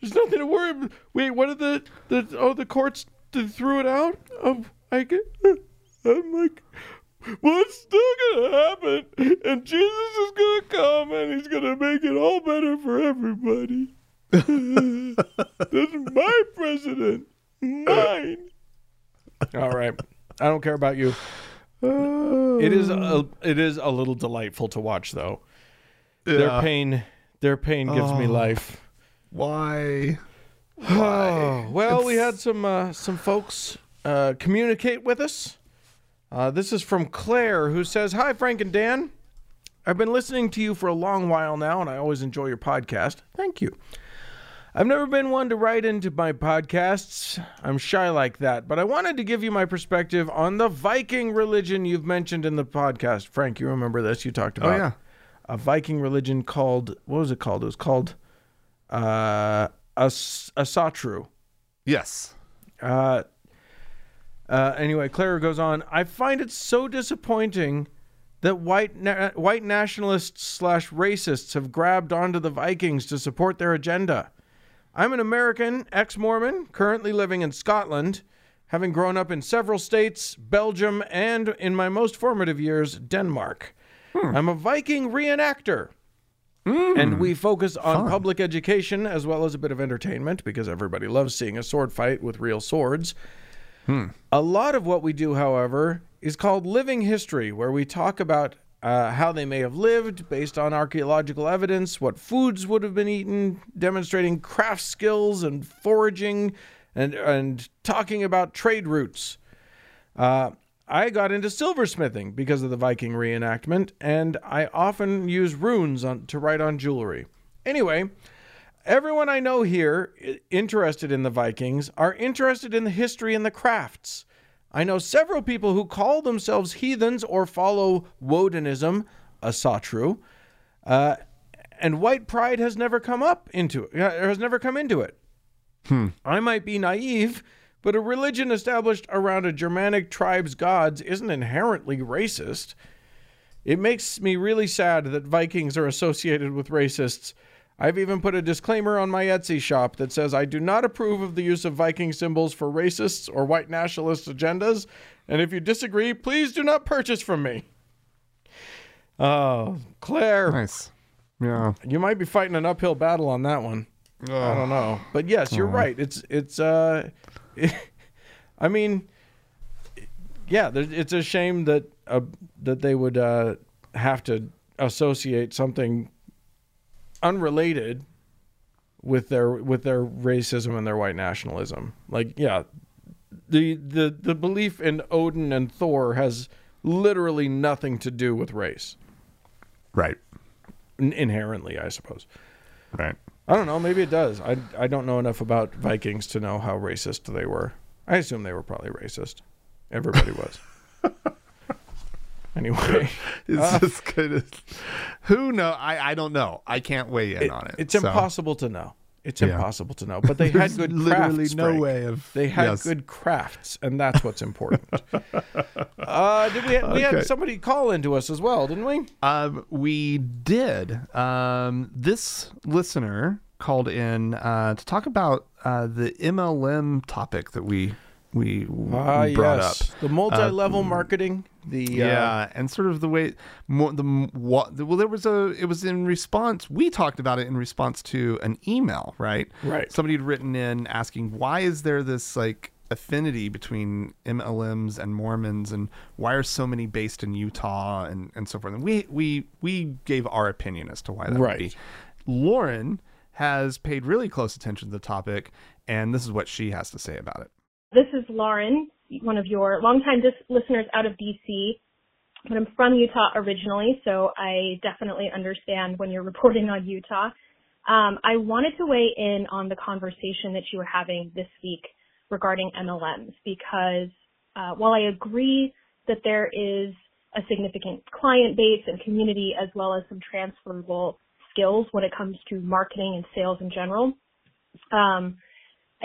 there's nothing to worry. about. Wait, what did the the oh the courts th- threw it out? Um, I get. I'm like, well, it's still gonna happen, and Jesus is gonna come, and he's gonna make it all better for everybody. this is my president, mine. All right, I don't care about you. It is a it is a little delightful to watch, though. Their pain, their pain gives me Oh. life. Why? Oh, well, we had some uh, some folks uh, communicate with us. Uh, this is from Claire, who says, "Hi, Frank and Dan. I've been listening to you for a long while now, and I always enjoy your podcast. Thank you. I've never been one to write into my podcasts. I'm shy like that, but I wanted to give you my perspective on the Viking religion you've mentioned in the podcast. Frank, you remember this? You talked about oh, yeah. a Viking religion called what was it called? It was called uh, As- Asatru. Yes. Uh, uh, anyway, Clara goes on. I find it so disappointing that white na- white nationalists slash racists have grabbed onto the Vikings to support their agenda. I'm an American, ex-Mormon, currently living in Scotland, having grown up in several states, Belgium, and in my most formative years, Denmark. I'm a Viking reenactor. And we focus on public education as well as a bit of entertainment because everybody loves seeing a sword fight with real swords. A lot of what we do, however, is called living history, where we talk about uh, how they may have lived based on archaeological evidence, what foods would have been eaten, demonstrating craft skills and foraging, and and talking about trade routes. Uh, I got into silversmithing because of the Viking reenactment, and I often use runes on, to write on jewelry. Anyway, everyone I know here interested in the Vikings are interested in the history and the crafts. I know several people who call themselves heathens or follow Wodinism, Asatru, uh, and white pride has never come up into it, uh, has never come into it. I might be naive, but a religion established around a Germanic tribe's gods isn't inherently racist. It makes me really sad that Vikings are associated with racists. I've even put a disclaimer on my Etsy shop that says I do not approve of the use of Viking symbols for racists or white nationalist agendas. And if you disagree, please do not purchase from me. Oh, Claire, Nice. Yeah. you might be fighting an uphill battle on that one. I don't know, but yes, you're right. It's it's. uh I mean, yeah, there- it's a shame that uh, that they would uh, have to associate something unrelated with their with their racism and their white nationalism. Like, yeah, the the the belief in Odin and Thor has literally nothing to do with race Right. in- inherently, I suppose. Right. I don't know. Maybe it does. I I don't know enough about Vikings to know how racist they were. I assume they were probably racist. Everybody was. anyway, It's Uh, as good as who know I, I don't know. I can't weigh in it- on it. it's so impossible to know. It's Yeah. impossible to know. But they had good literally crafts. no Frank. way of They had yes. good crafts, and that's what's important. uh, did we? We Okay. had somebody call into us as well, didn't we? Um, we did. Um, this listener called in uh, to talk about uh, the MLM topic that we we Ah, brought yes. up. The multi-level marketing. The uh, Yeah, and sort of the way more the what well there was a it was in response we talked about it in response to an email right Right. somebody had written in asking why is there this like affinity between MLMs and Mormons and why are so many based in Utah and and so forth and we we we gave our opinion as to why that Right. would be Lauren has paid really close attention to the topic and this is what she has to say about it This is Lauren, one of your longtime dis- listeners out of DC. But I'm from Utah originally, so I definitely understand when you're reporting on Utah. Um, I wanted to weigh in on the conversation that you were having this week regarding MLMs because uh, while I agree that there is a significant client base and community as well as some transferable skills when it comes to marketing and sales in general, um,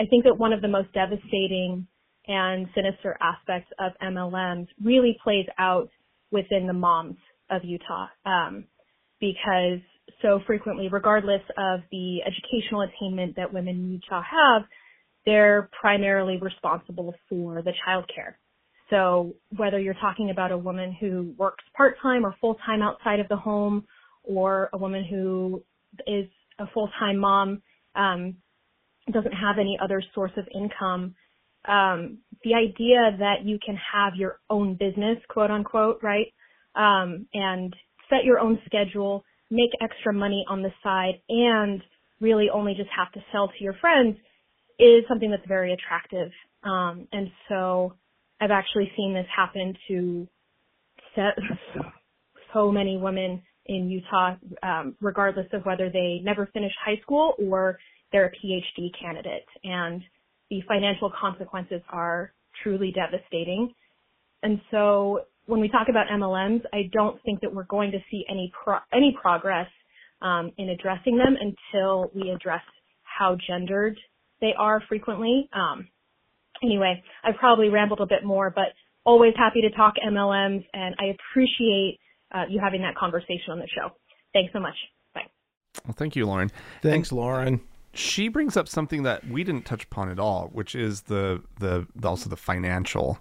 I think that one of the most devastating and sinister aspects of MLMs really plays out within the moms of Utah. Um, because so frequently, regardless of the educational attainment that women in Utah have, they're primarily responsible for the child care. So whether you're talking about a woman who works part-time or full-time outside of the home or a woman who is a full-time mom, um, doesn't have any other source of income, um, the idea that you can have your own business, quote unquote, right, um, and set your own schedule, make extra money on the side, and really only just have to sell to your friends is something that's very attractive. Um, and so I've actually seen this happen to set, so many women in Utah, um, regardless of whether they never finished high school or they're a PhD candidate. And the financial consequences are truly devastating. And so when we talk about MLMs, I don't think that we're going to see any pro- any progress um, in addressing them until we address how gendered they are frequently. Um, anyway, I probably rambled a bit more, but always happy to talk MLMs, and I appreciate uh, you having that conversation on the show. Thanks so much. Bye. well thank you Lauren Thanks, Lauren. She brings up something that we didn't touch upon at all, which is the the, the also the financial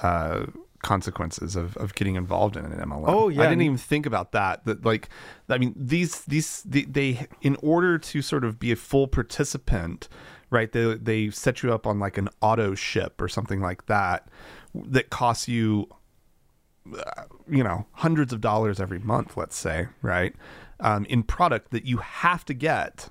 uh, consequences of, of getting involved in an MLM. Oh, yeah. I didn't even think about that. That like, I mean, these these they, they in order to sort of be a full participant, right? They they set you up on like an auto ship or something like that that costs you uh, you know hundreds of dollars every month let's say right um, in product that you have to get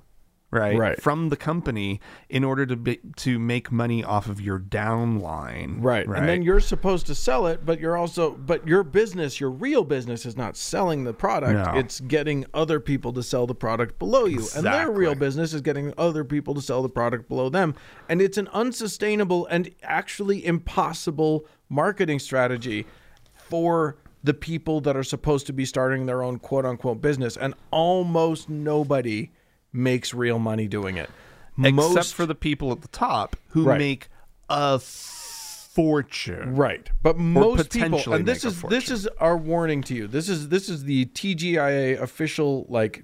right, Right. from the company in order to be, to make money off of your downline Right. right And then you're supposed to sell it, but you're also but your business, your real business is not selling the product. No. It's getting other people to sell the product below you. And their real business is getting other people to sell the product below them. And it's an unsustainable and actually impossible marketing strategy for the people that are supposed to be starting their own quote unquote business. And almost nobody makes real money doing it. except Most- for the people at the top who Right. make a fortune Right. But most people and this is this is our warning to you. This is this is the TGIA official like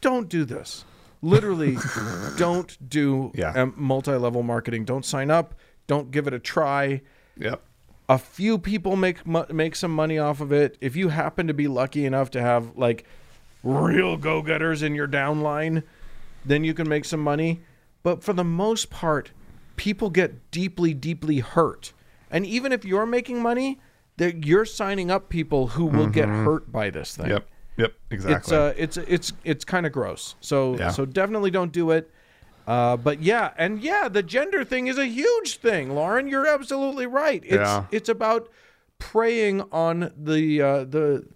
don't do this. Literally, don't do Yeah. um, multi-level marketing. Don't sign up. Don't give it a try. Yep. A few people make make some money off of it. If you happen to be lucky enough to have like real go-getters in your downline, then you can make some money. But for the most part, people get deeply, deeply hurt. And even if you're making money, that you're signing up people who will get hurt by this thing. Yep. Yep. Exactly. It's uh, it's it's it's kind of gross. So Yeah. so definitely don't do it. Uh, but yeah, and yeah, the gender thing is a huge thing, Lauren. You're absolutely right. It's Yeah. it's about preying on the uh, the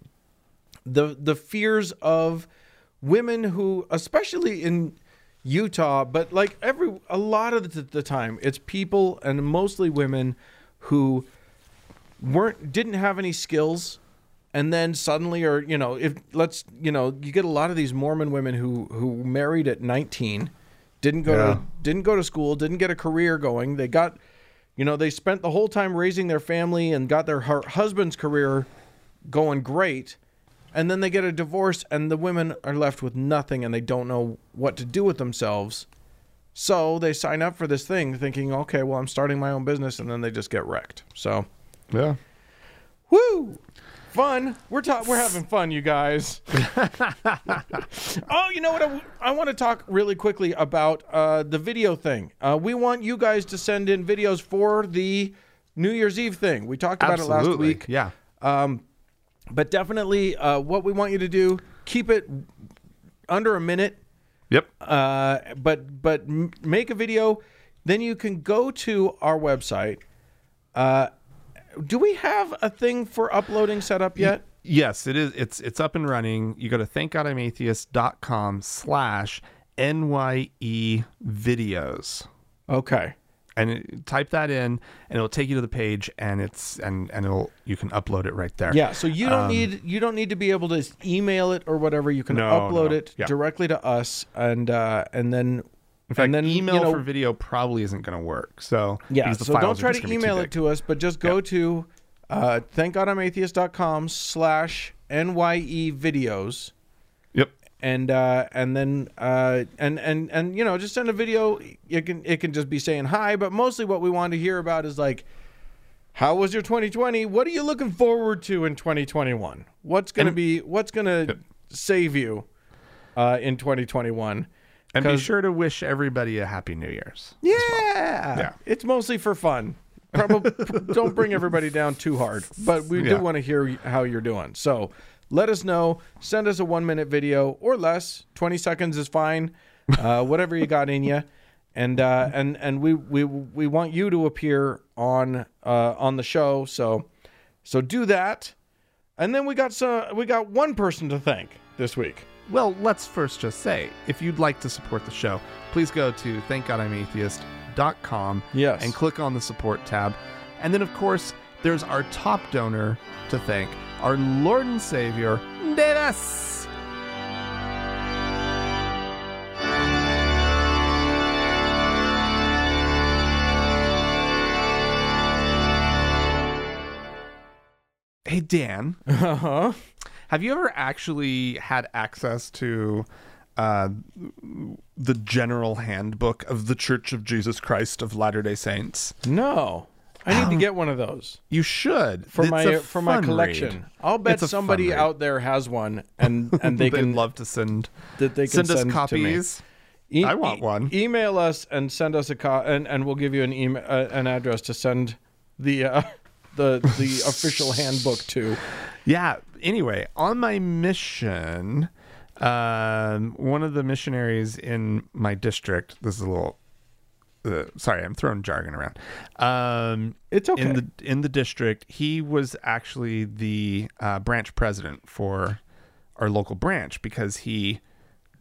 the the fears of women who, especially in Utah, but like every a lot of the, the time, it's people and mostly women who weren't didn't have any skills and then suddenly or you know if let's you know you get a lot of these mormon women who who married at 19 didn't go Yeah. to didn't go to school didn't get a career going they got you know they spent the whole time raising their family and got their hu- husband's career going great and then they get a divorce and the women are left with nothing and they don't know what to do with themselves so they sign up for this thing thinking okay well i'm starting my own business and then they just get wrecked so yeah. Woo! Fun. We're ta- we're having fun, you guys. oh, you know what? I, I want to talk really quickly about uh, the video thing. Uh, we want you guys to send in videos for the New Year's Eve thing. We talked about it last week. Yeah. But definitely, uh, what we want you to do, keep it under a minute. Yep. Uh, but but m- make a video. Then you can go to our website. Uh, do we have a thing for uploading set up yet? Yes, it is. It's it's up and running. You go to thankgodimatheist.com slash NYE videos. Okay. And type that in and it'll take you to the page and it's and and it'll you can upload it right there. Yeah, so you don't need you don't need to be able to email it or whatever. You can No, upload no. it Yeah. directly to us, and uh, and then In fact, and then email you know, for video probably isn't going to work. So yeah. So don't try to gonna be too email it to us, but just go to uh, thankgodimatheist.com slash nye videos. And uh, and then uh, and and and you know just send a video. It can it can just be saying hi, but mostly what we want to hear about is like, how was your 2020? What are you looking forward to in 2021? What's gonna And- be what's gonna save you uh, in 2021? And be sure to wish everybody a happy New Year's. Yeah, Yeah. it's mostly for fun. Probably don't bring everybody down too hard, but we do want to hear how you're doing. So let us know. Send us a one minute video or less. Twenty seconds is fine. Uh, whatever you got in you, and uh, and and we we we want you to appear on uh, on the show. So so do that, and then we got some. We got one person to thank this week. Well, let's first just say if you'd like to support the show, please go to thankgodimatheist.com Yes. and click on the support tab. And then, of course, there's our top donor to thank, our Lord and Savior, Davis. Hey, Dan. Uh huh. Have you ever actually had access to uh, the general handbook of the Church of Jesus Christ of Latter Day Saints? No, I need to get one of those. You should for It's my for my collection. read. I'll bet It's a fun somebody out there has one, and and they can love to send that they can send us to copies. E- I want e- one. Email us and send us a co- and and we'll give you an email uh, an address to send the uh, the the official handbook to. Yeah. Anyway, on my mission, um, one of the missionaries in my district. This is a little. Uh, sorry, I'm throwing jargon around. Um, It's okay. in the in the district, he was actually the uh, branch president for our local branch because he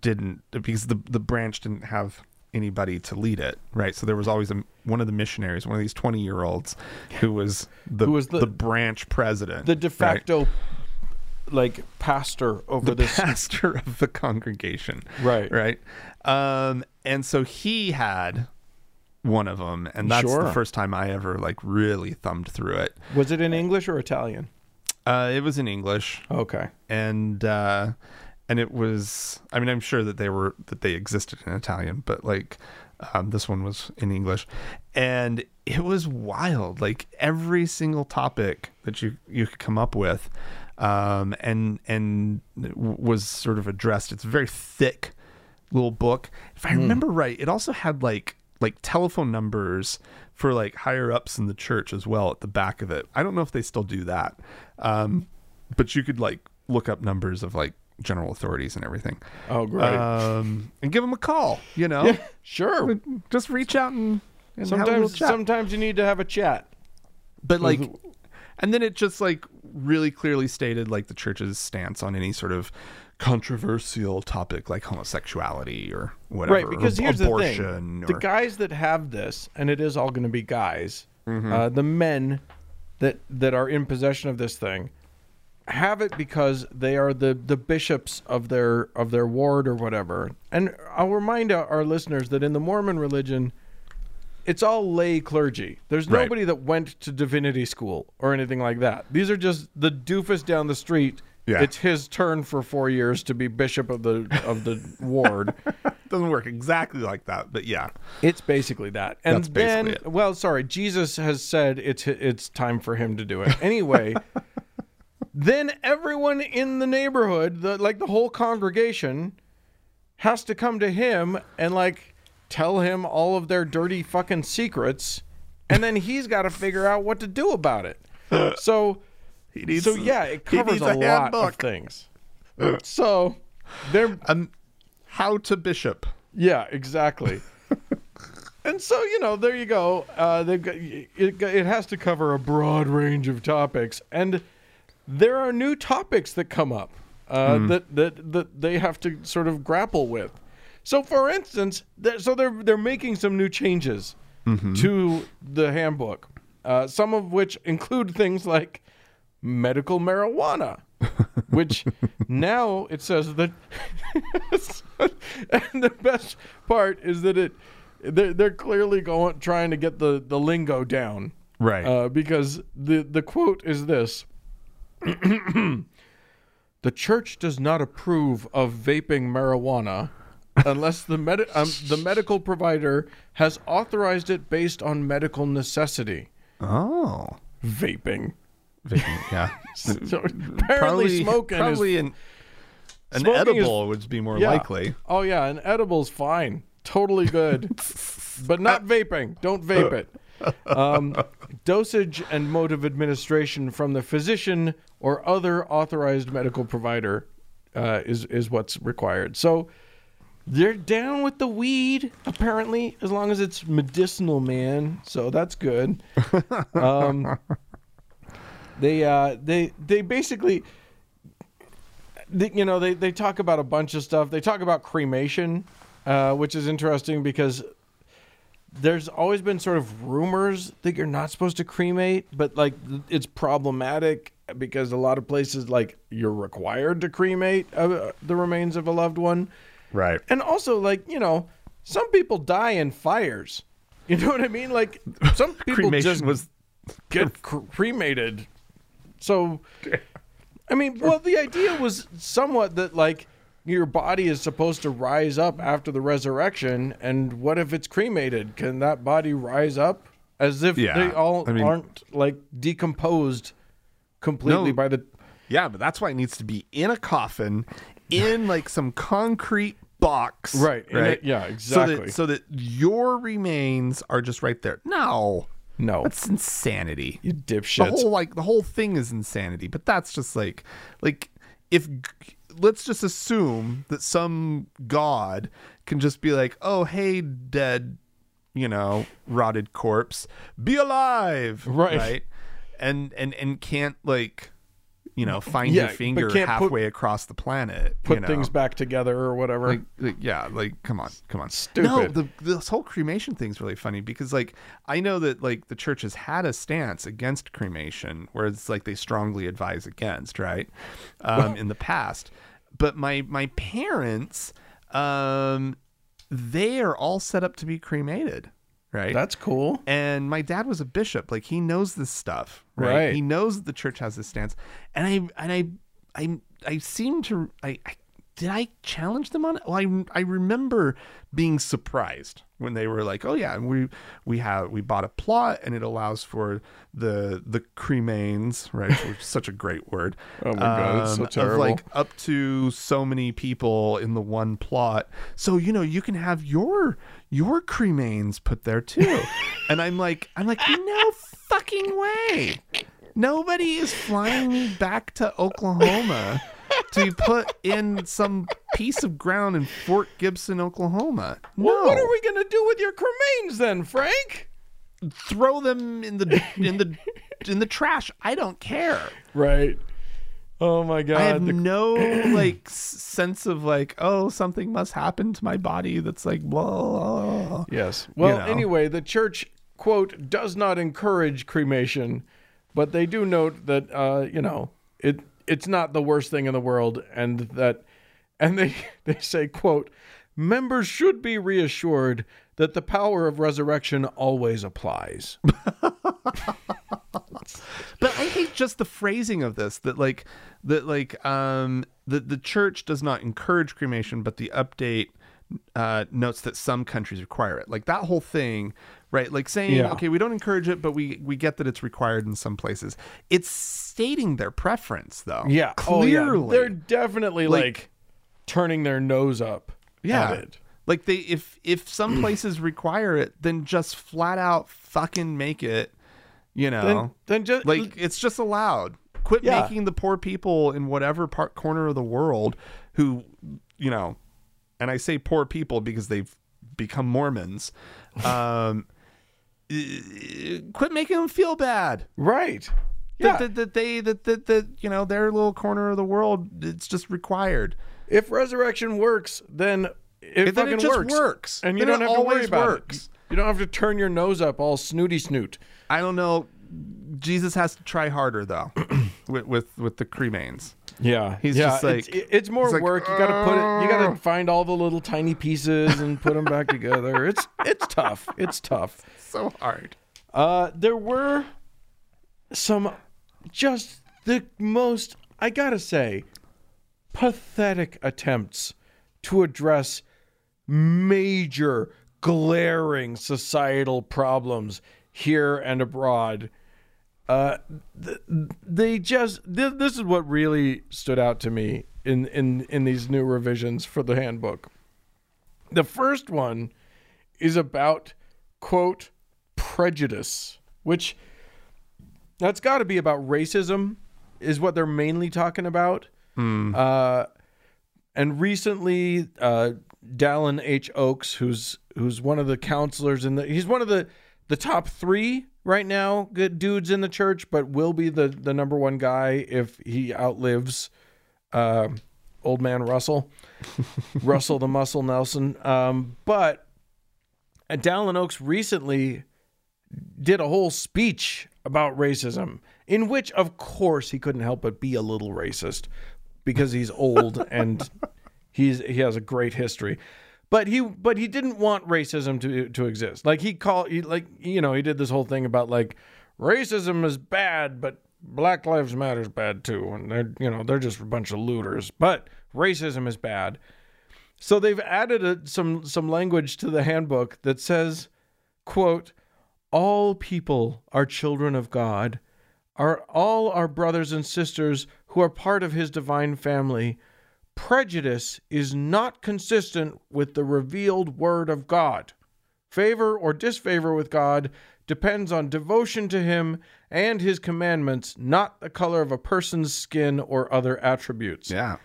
didn't because the the branch didn't have anybody to lead it, right? So there was always a, one of the missionaries, one of these 20 year olds, who was the Who was the- the branch president, the de right? facto like pastor over the this. pastor of the congregation. Right. Right. Um, and so he had one of them, and that's Sure. the first time I ever like really thumbed through it. Was it in English or Italian? Uh, it was in English, Okay. and uh, and it was. I mean, I'm sure that they were that they existed in Italian, but like um, this one was in English, and it was wild. Like every single topic that you you could come up with, um, and and was sort of addressed. It's a very thick little book. If I remember right, it also had like like telephone numbers for like higher ups in the church as well at the back of it. I don't know if they still do that, um, but you could like look up numbers of like general authorities and everything. Oh, great. Um, and give them a call. You know, sure. just reach out and, and have a Sometimes, chat. sometimes you need to have a chat. but like and then it just like really clearly stated like the church's stance on any sort of controversial topic like homosexuality or whatever Right, because or here's the thing: abortion the guys that have this, and it is all going to be guys, Mm-hmm. uh, the men that that are in possession of this thing, have it because they are the the bishops of their of their ward or whatever. And I'll remind our, listeners that in the Mormon religion, it's all lay clergy. There's Right. nobody that went to divinity school or anything like that. These are just the doofus down the street. Yeah. It's his turn for four years to be bishop of the of the ward. doesn't work exactly like that but yeah It's basically that. And That's then, basically it. well, sorry, Jesus has said it's it's time for him to do it. Anyway, then everyone in the neighborhood, the like the whole congregation, has to come to him and like tell him all of their dirty fucking secrets, and then he's got to figure out what to do about it. So, he needs so yeah, it covers needs a, lot of things. So, they're um how to bishop yeah, exactly. and so you know, there you go. Uh, they've got it, it has to cover a broad range of topics, and there are new topics that come up uh, that that that they have to sort of grapple with. So, for instance, they're, so they're they're making some new changes to the handbook, uh, some of which include things like medical marijuana, which now it says that. and the best part is that it they're, they're clearly going trying to get the the lingo down, right uh, because the the quote is this. The church does not approve of vaping marijuana unless the med- um, the medical provider has authorized it based on medical necessity. oh Vaping. Yeah So apparently smoking is probably an an Smoking is- edible would be more yeah. likely Oh yeah, an edible's fine, totally good, but not vaping. Don't vape it. Um, dosage and mode of administration from the physician or other authorized medical provider uh, is is what's required. So they're down with the weed apparently, as long as it's medicinal, man. So that's good. Um, they uh, they they basically they, you know they, they talk about a bunch of stuff. They talk about cremation uh, which is interesting because there's always been sort of rumors that you're not supposed to cremate but like it's problematic because a lot of places like you're required to cremate uh, the remains of a loved one. Right. And also like you know some people die in fires. You know what i mean? Like some people cremation just was get cr- cremated. So, I mean, well, the idea was somewhat that like your body is supposed to rise up after the resurrection, and what if it's cremated? Can that body rise up as if Yeah, they all I mean- aren't like decomposed completely No. by the? Yeah, but that's why it needs to be in a coffin, in like some concrete box. Right, Right. it- yeah, So exactly. that, so that your remains are just right there. No, No, that's insanity. you dipshit. the whole like the whole thing is insanity. But that's just like like if let's just assume that some god can just be like, oh hey, dead, you know, rotted corpse, be alive, Right. Right, and and and can't like. You know, find Yeah, your finger can't put- halfway across the planet. Put you know? things back together or whatever. like, like yeah like come on come on no Stupid. the, this whole cremation thing's really funny because like i know that like the church has had a stance against cremation where it's like they strongly advise against right um in the past but my my parents um they are all set up to be cremated right That's cool. and my dad was a bishop like he knows this stuff right, Right. he knows that the church has this stance and i and i i i seem to i, I did I challenge them on it? Well, I I remember being surprised when they were like, "Oh yeah, we we have we bought a plot and it allows for the the cremains, right? Which is such a great word. Oh my God, it's so um, terrible. Of like up to so many people in the one plot. So you know you can have your your cremains put there too. and I'm like I'm like no fucking way. Nobody is flying me back to Oklahoma to be put in some piece of ground in Fort Gibson, Oklahoma. No, Well, what are we gonna do with your cremains then, Frank? throw them in the in the in the trash. I don't care. Right. Oh my God. I have the- no like sense of like oh something must happen to my body that's like blah. Yes. Well, know. anyway, the church quote does not encourage cremation, but they do note that uh, you know it it's not the worst thing in the world, and that and they they say quote members should be reassured that the power of resurrection always applies. But I hate just the phrasing of this that like that like um the the church does not encourage cremation, but the update uh notes that some countries require it. Like that whole thing, right? Like saying, Yeah. okay, we don't encourage it, but we we get that it's required in some places. It's stating their preference though. Yeah. Oh, yeah. Clearly. They're definitely like, Like- turning their nose up yeah. at it. Like they if if some places require it, then just flat out fucking make it, you know. Then, then just like it's just allowed. Quit Yeah. making the poor people in whatever part corner of the world who, you know, and I say poor people because they've become Mormons. Um, Uh, quit making them feel bad. right. That, Yeah. that, that they that, that that you know their little corner of the world it's just required. if resurrection works, then it Then fucking it just works. works. and you Then don't it have to worry always about works. it. You don't have to turn your nose up all snooty snoot. I don't know. Jesus has to try harder though, with, with with the cremains. Yeah, He's yeah, just like- it's, it's more like, work. You got to put it. You got to find all the little tiny pieces and put them back together. It's it's tough. It's tough. So hard. Uh, there were some just the most I gotta say pathetic attempts to address major glaring societal problems here and abroad. Uh, th- they just th- this is what really stood out to me in in in these new revisions for the handbook. The first one is about quote prejudice, which that's got to be about racism, is what they're mainly talking about. Uh, and recently, uh, Dallin H. Oaks, who's who's one of the counselors in the, he's one of the the top three right now, good dudes in the church, but will be the the number one guy if he outlives uh, old man Russell, Russell the Muscle Nelson. Um, but uh, Dallin Oaks recently did a whole speech about racism, in which, of course, he couldn't help but be a little racist because he's old and he's he has a great history. But he but he didn't want racism to to exist. Like he called he like you know he did this whole thing about like racism is bad, but Black Lives Matter is bad too, and they're you know they're just a bunch of looters. But racism is bad. So they've added a, some some language to the handbook that says, "quote All people are children of God, are all our brothers and sisters who are part of His divine family. Prejudice is not consistent with the revealed Word of God. Favor or disfavor with God depends on devotion to Him and His commandments, not the color of a person's skin or other attributes." Yeah.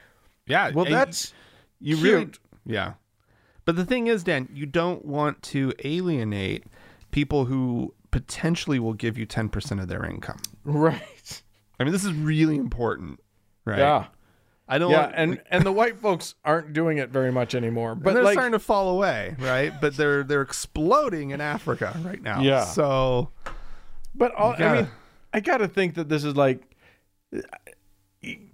Yeah. Well, and that's you cute. really yeah. But the thing is, Dan, you don't want to alienate people who potentially will give you ten percent of their income. right. I mean, this is really important, right? Yeah. I don't. Yeah, want, and and the white folks aren't doing it very much anymore. but they're like, starting to fall away, right? But they're they're exploding in Africa right now. Yeah. So but all, I gotta- mean, I got to think that this is like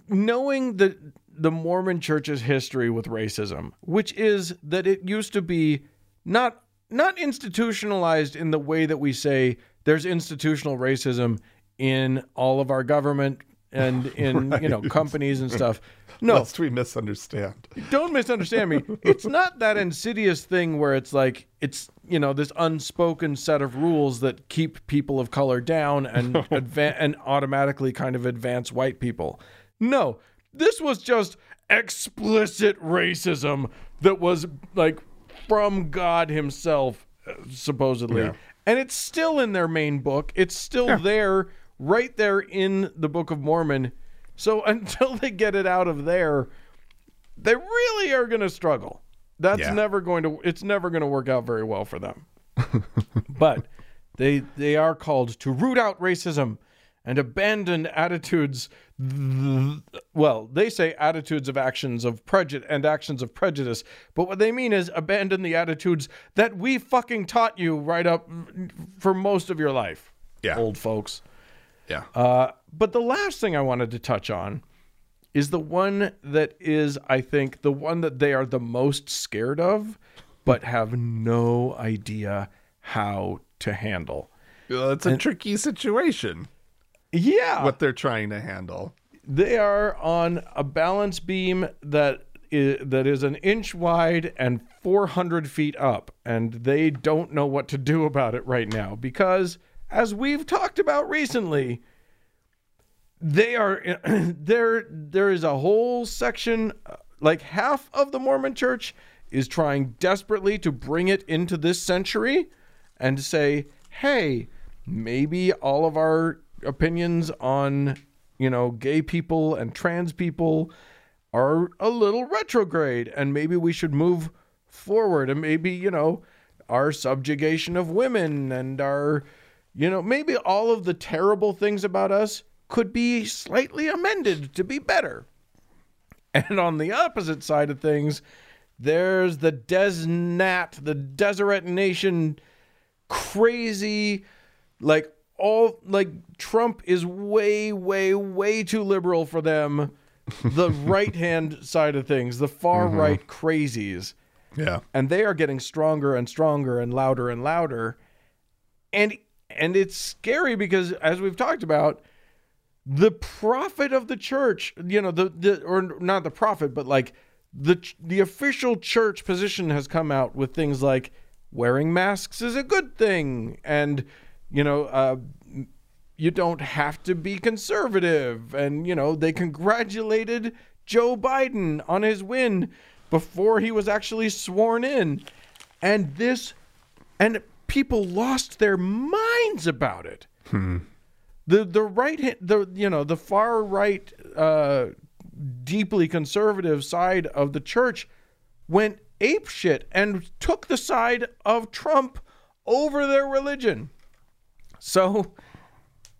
knowing the the Mormon Church's history with racism, which is that it used to be not not institutionalized in the way that we say there's institutional racism in all of our government and in you know companies and stuff. No, Lest we misunderstand. don't misunderstand me. It's not that insidious thing where it's like it's you know this unspoken set of rules that keep people of color down and adva- and automatically kind of advance white people. No, this was just explicit racism that was like from God Himself, uh, supposedly, Yeah. and it's still in their main book. It's still there, right there in the Book of Mormon. So until they get it out of there, they really are going to struggle. That's Yeah. never going to it's never going to work out very well for them. but they they are called to root out racism and abandon attitudes well, they say attitudes of actions of prejudice and actions of prejudice, but what they mean is abandon the attitudes that we fucking taught you right up for most of your life. Yeah. Old folks. Yeah. Uh, but the last thing I wanted to touch on is the one that is, I think, the one that they are the most scared of, but have no idea how to handle. Well, it's a tricky situation Yeah. what they're trying to handle. they are on a balance beam that is, that is an inch wide and 400 feet up, and they don't know what to do about it right now because, as we've talked about recently, they are there. There is a whole section, uh, like half of the Mormon Church, is trying desperately to bring it into this century, and say, "Hey, maybe all of our opinions on you know gay people and trans people are a little retrograde, and maybe we should move forward, and maybe you know our subjugation of women and our you know maybe all of the terrible things about us could be slightly amended to be better. And on the opposite side of things, there's the DezNat, the Deseret Nation, crazy, like all like Trump is way, way, way too liberal for them. The right hand side of things, the far mm-hmm. right crazies Yeah. and they are getting stronger and stronger and louder and louder and and it's scary because as we've talked about the prophet of the church you know the, the or not the prophet but like the the official church position has come out with things like wearing masks is a good thing and you know uh you don't have to be conservative. And, you know, they congratulated Joe Biden on his win before he was actually sworn in. And this, and people lost their minds about it. The, the right, the, you know, the far right, uh, deeply conservative side of the church went ape shit and took the side of Trump over their religion. So,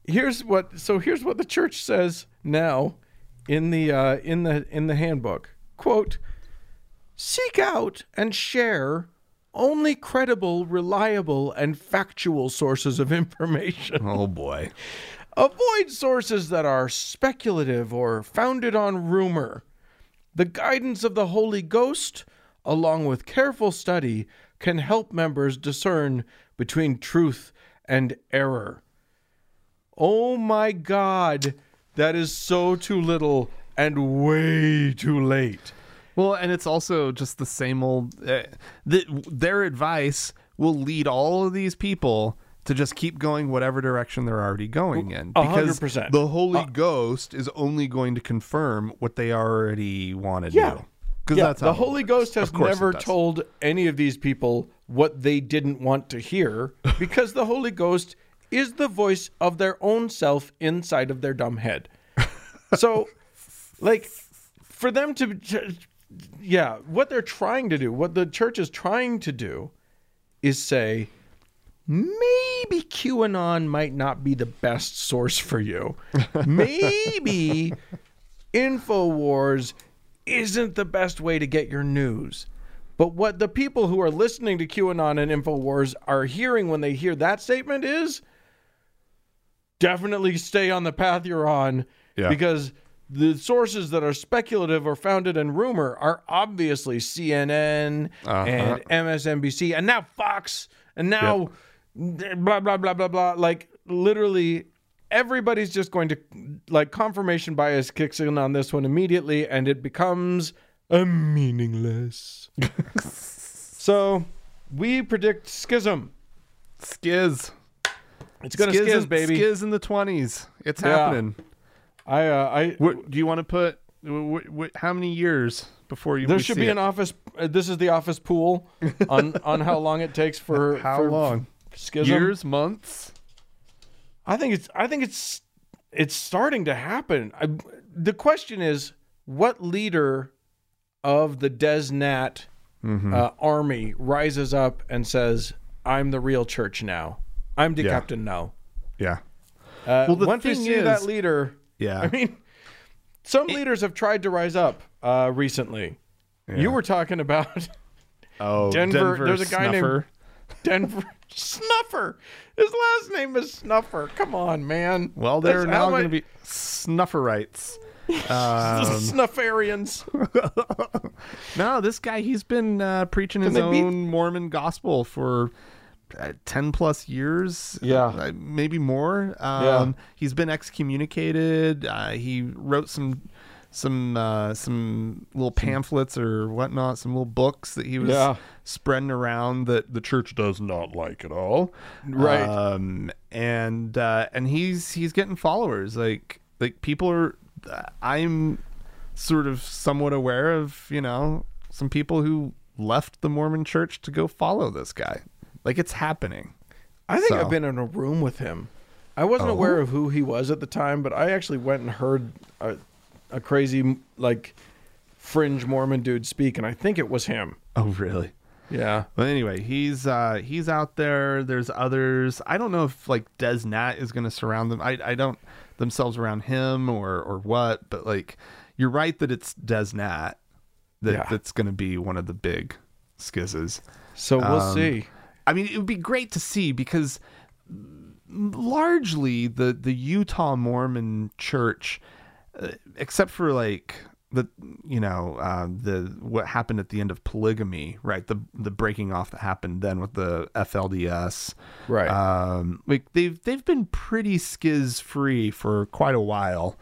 here's what so here's what the church says now in the uh, in the in the handbook. Quote seek out and share only credible reliable and factual sources of information. Oh boy. avoid sources that are speculative or founded on rumor. The guidance of the holy ghost along with careful study can help members discern between truth and error Oh my God, that is so too little and way too late. Well, and it's also just the same old. Uh, the, their advice will lead all of these people to just keep going whatever direction they're already going in. Because percent. the Holy Ghost is only going to confirm what they already want to Yeah. do. Because Yeah, that's the Holy. Ghost has Of course it never told any of these people what they didn't want to hear because the Holy Ghost is the voice of their own self inside of their dumb head. So, like, for them to, to- yeah, what they're trying to do, what the church is trying to do is say, maybe QAnon might not be the best source for you. Maybe InfoWars isn't the best way to get your news. But what the people who are listening to QAnon and InfoWars are hearing when they hear that statement is definitely stay on the path you're on Yeah. because the sources that are speculative or founded in rumor are obviously CNN Uh-huh. and MSNBC and now Fox and now blah blah blah blah blah like literally everybody's just going to like confirmation bias kicks in on this one immediately, and it becomes a meaningless. so we predict schism. Skiz. It's gonna Skiz, skiz, in- baby. Skiz in the twenties. It's Yeah. happening. I uh, I What do you want to put? Wh- wh- how many years before you? there should be it? an office. Uh, this is the office pool on on how long it takes for How for long? schism. Years, months. I think it's I think it's it's starting to happen. I, the question is, what leader of the DezNat Mm-hmm. uh, army rises up and says, "I'm the real church now. I'm the Yeah. captain now." Yeah. Uh, Well, the once thing see that is- leader, Yeah. I mean, some leaders have tried to rise up uh, recently. You were talking about oh, Denver- there's a guy named- Denver Snuffer. His last name is Snuffer. Come on, man. Well, they're That's now going to be Snufferites. Um, Snuffarians. no, this guy, he's been uh, preaching his they beat- own Mormon gospel for uh, 10 plus years. Yeah. uh, maybe more. Um, Yeah. He's been excommunicated. Uh, he wrote some. Some uh, some little pamphlets or whatnot, some little books that he was Yeah. spreading around that the church does not like at all. Right. Um, and uh, and he's he's getting followers. Like like people are. I'm sort of somewhat aware of you know some people who left the Mormon Church to go follow this guy. Like it's happening. I think So- I've been in a room with him. I wasn't Oh. aware of who he was at the time, but I actually went and heard a, a crazy like fringe Mormon dude speak, and I think it was him. Oh really? Yeah. But anyway, he's uh he's out there. There's others. I don't know if like DezNat is going to surround them. I I don't themselves around him or or what. But like you're right that it's DezNat that Yeah. that's going to be one of the big skizzes. So we'll Um, see. I mean, it would be great to see because largely the the Utah Mormon Church, except for like the you know uh, the what happened at the end of polygamy, right? The the breaking off that happened then with the FLDS, Right. Um, like they've they've been pretty skiz free for quite a while.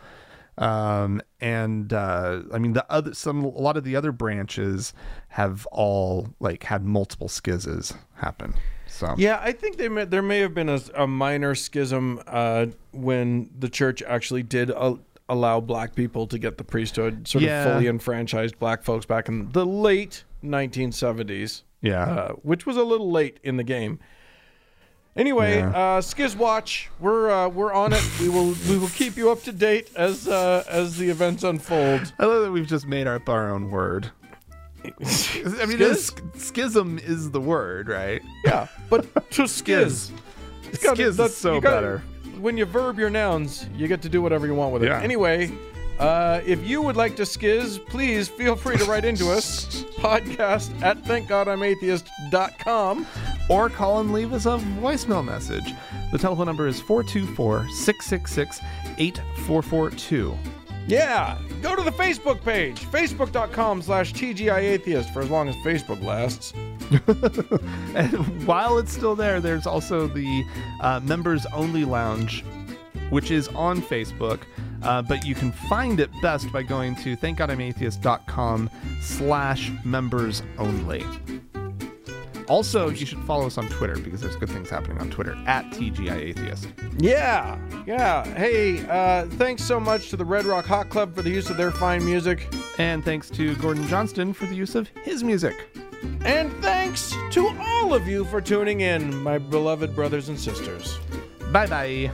Um, and uh, I mean the other some a lot of the other branches have all like had multiple skizzes happen. So Yeah, I think they may, there may have been a, a minor schism uh, when the church actually did uh, allow black people to get the priesthood, sort Yeah. of fully enfranchised black folks back in the late 1970s. Yeah. uh, which was a little late in the game. Anyway, Yeah. uh, Skiz Watch, we're uh, we're on it. We will we will keep you up to date as uh, as the events unfold. I love that we've just made up our own word. I mean, is, schism is the word, right? Yeah, but to Skiz. Gotta- Skiz is that's- so gotta- better. When you verb your nouns, you get to do whatever you want with it. Yeah. Anyway, uh, if you would like to skiz, please feel free to write into us. Podcast at thankgodimatheist.com. Or call and leave us a voicemail message. The telephone number is 424 666 8442. Yeah, go to the Facebook page, facebook.com slash TGIAtheist for as long as Facebook lasts. And while it's still there, there's also the uh, members only lounge, which is on Facebook. Uh, but you can find it best by going to thankgodimatheist.com slash members only. Also, you should follow us on Twitter because there's good things happening on Twitter at TGI Atheist. Yeah, yeah. Hey, uh, thanks so much to the Red Rock Hot Club for the use of their fine music. And thanks to Gordon Johnston for the use of his music. And thanks to all of you for tuning in, my beloved brothers and sisters. Bye bye.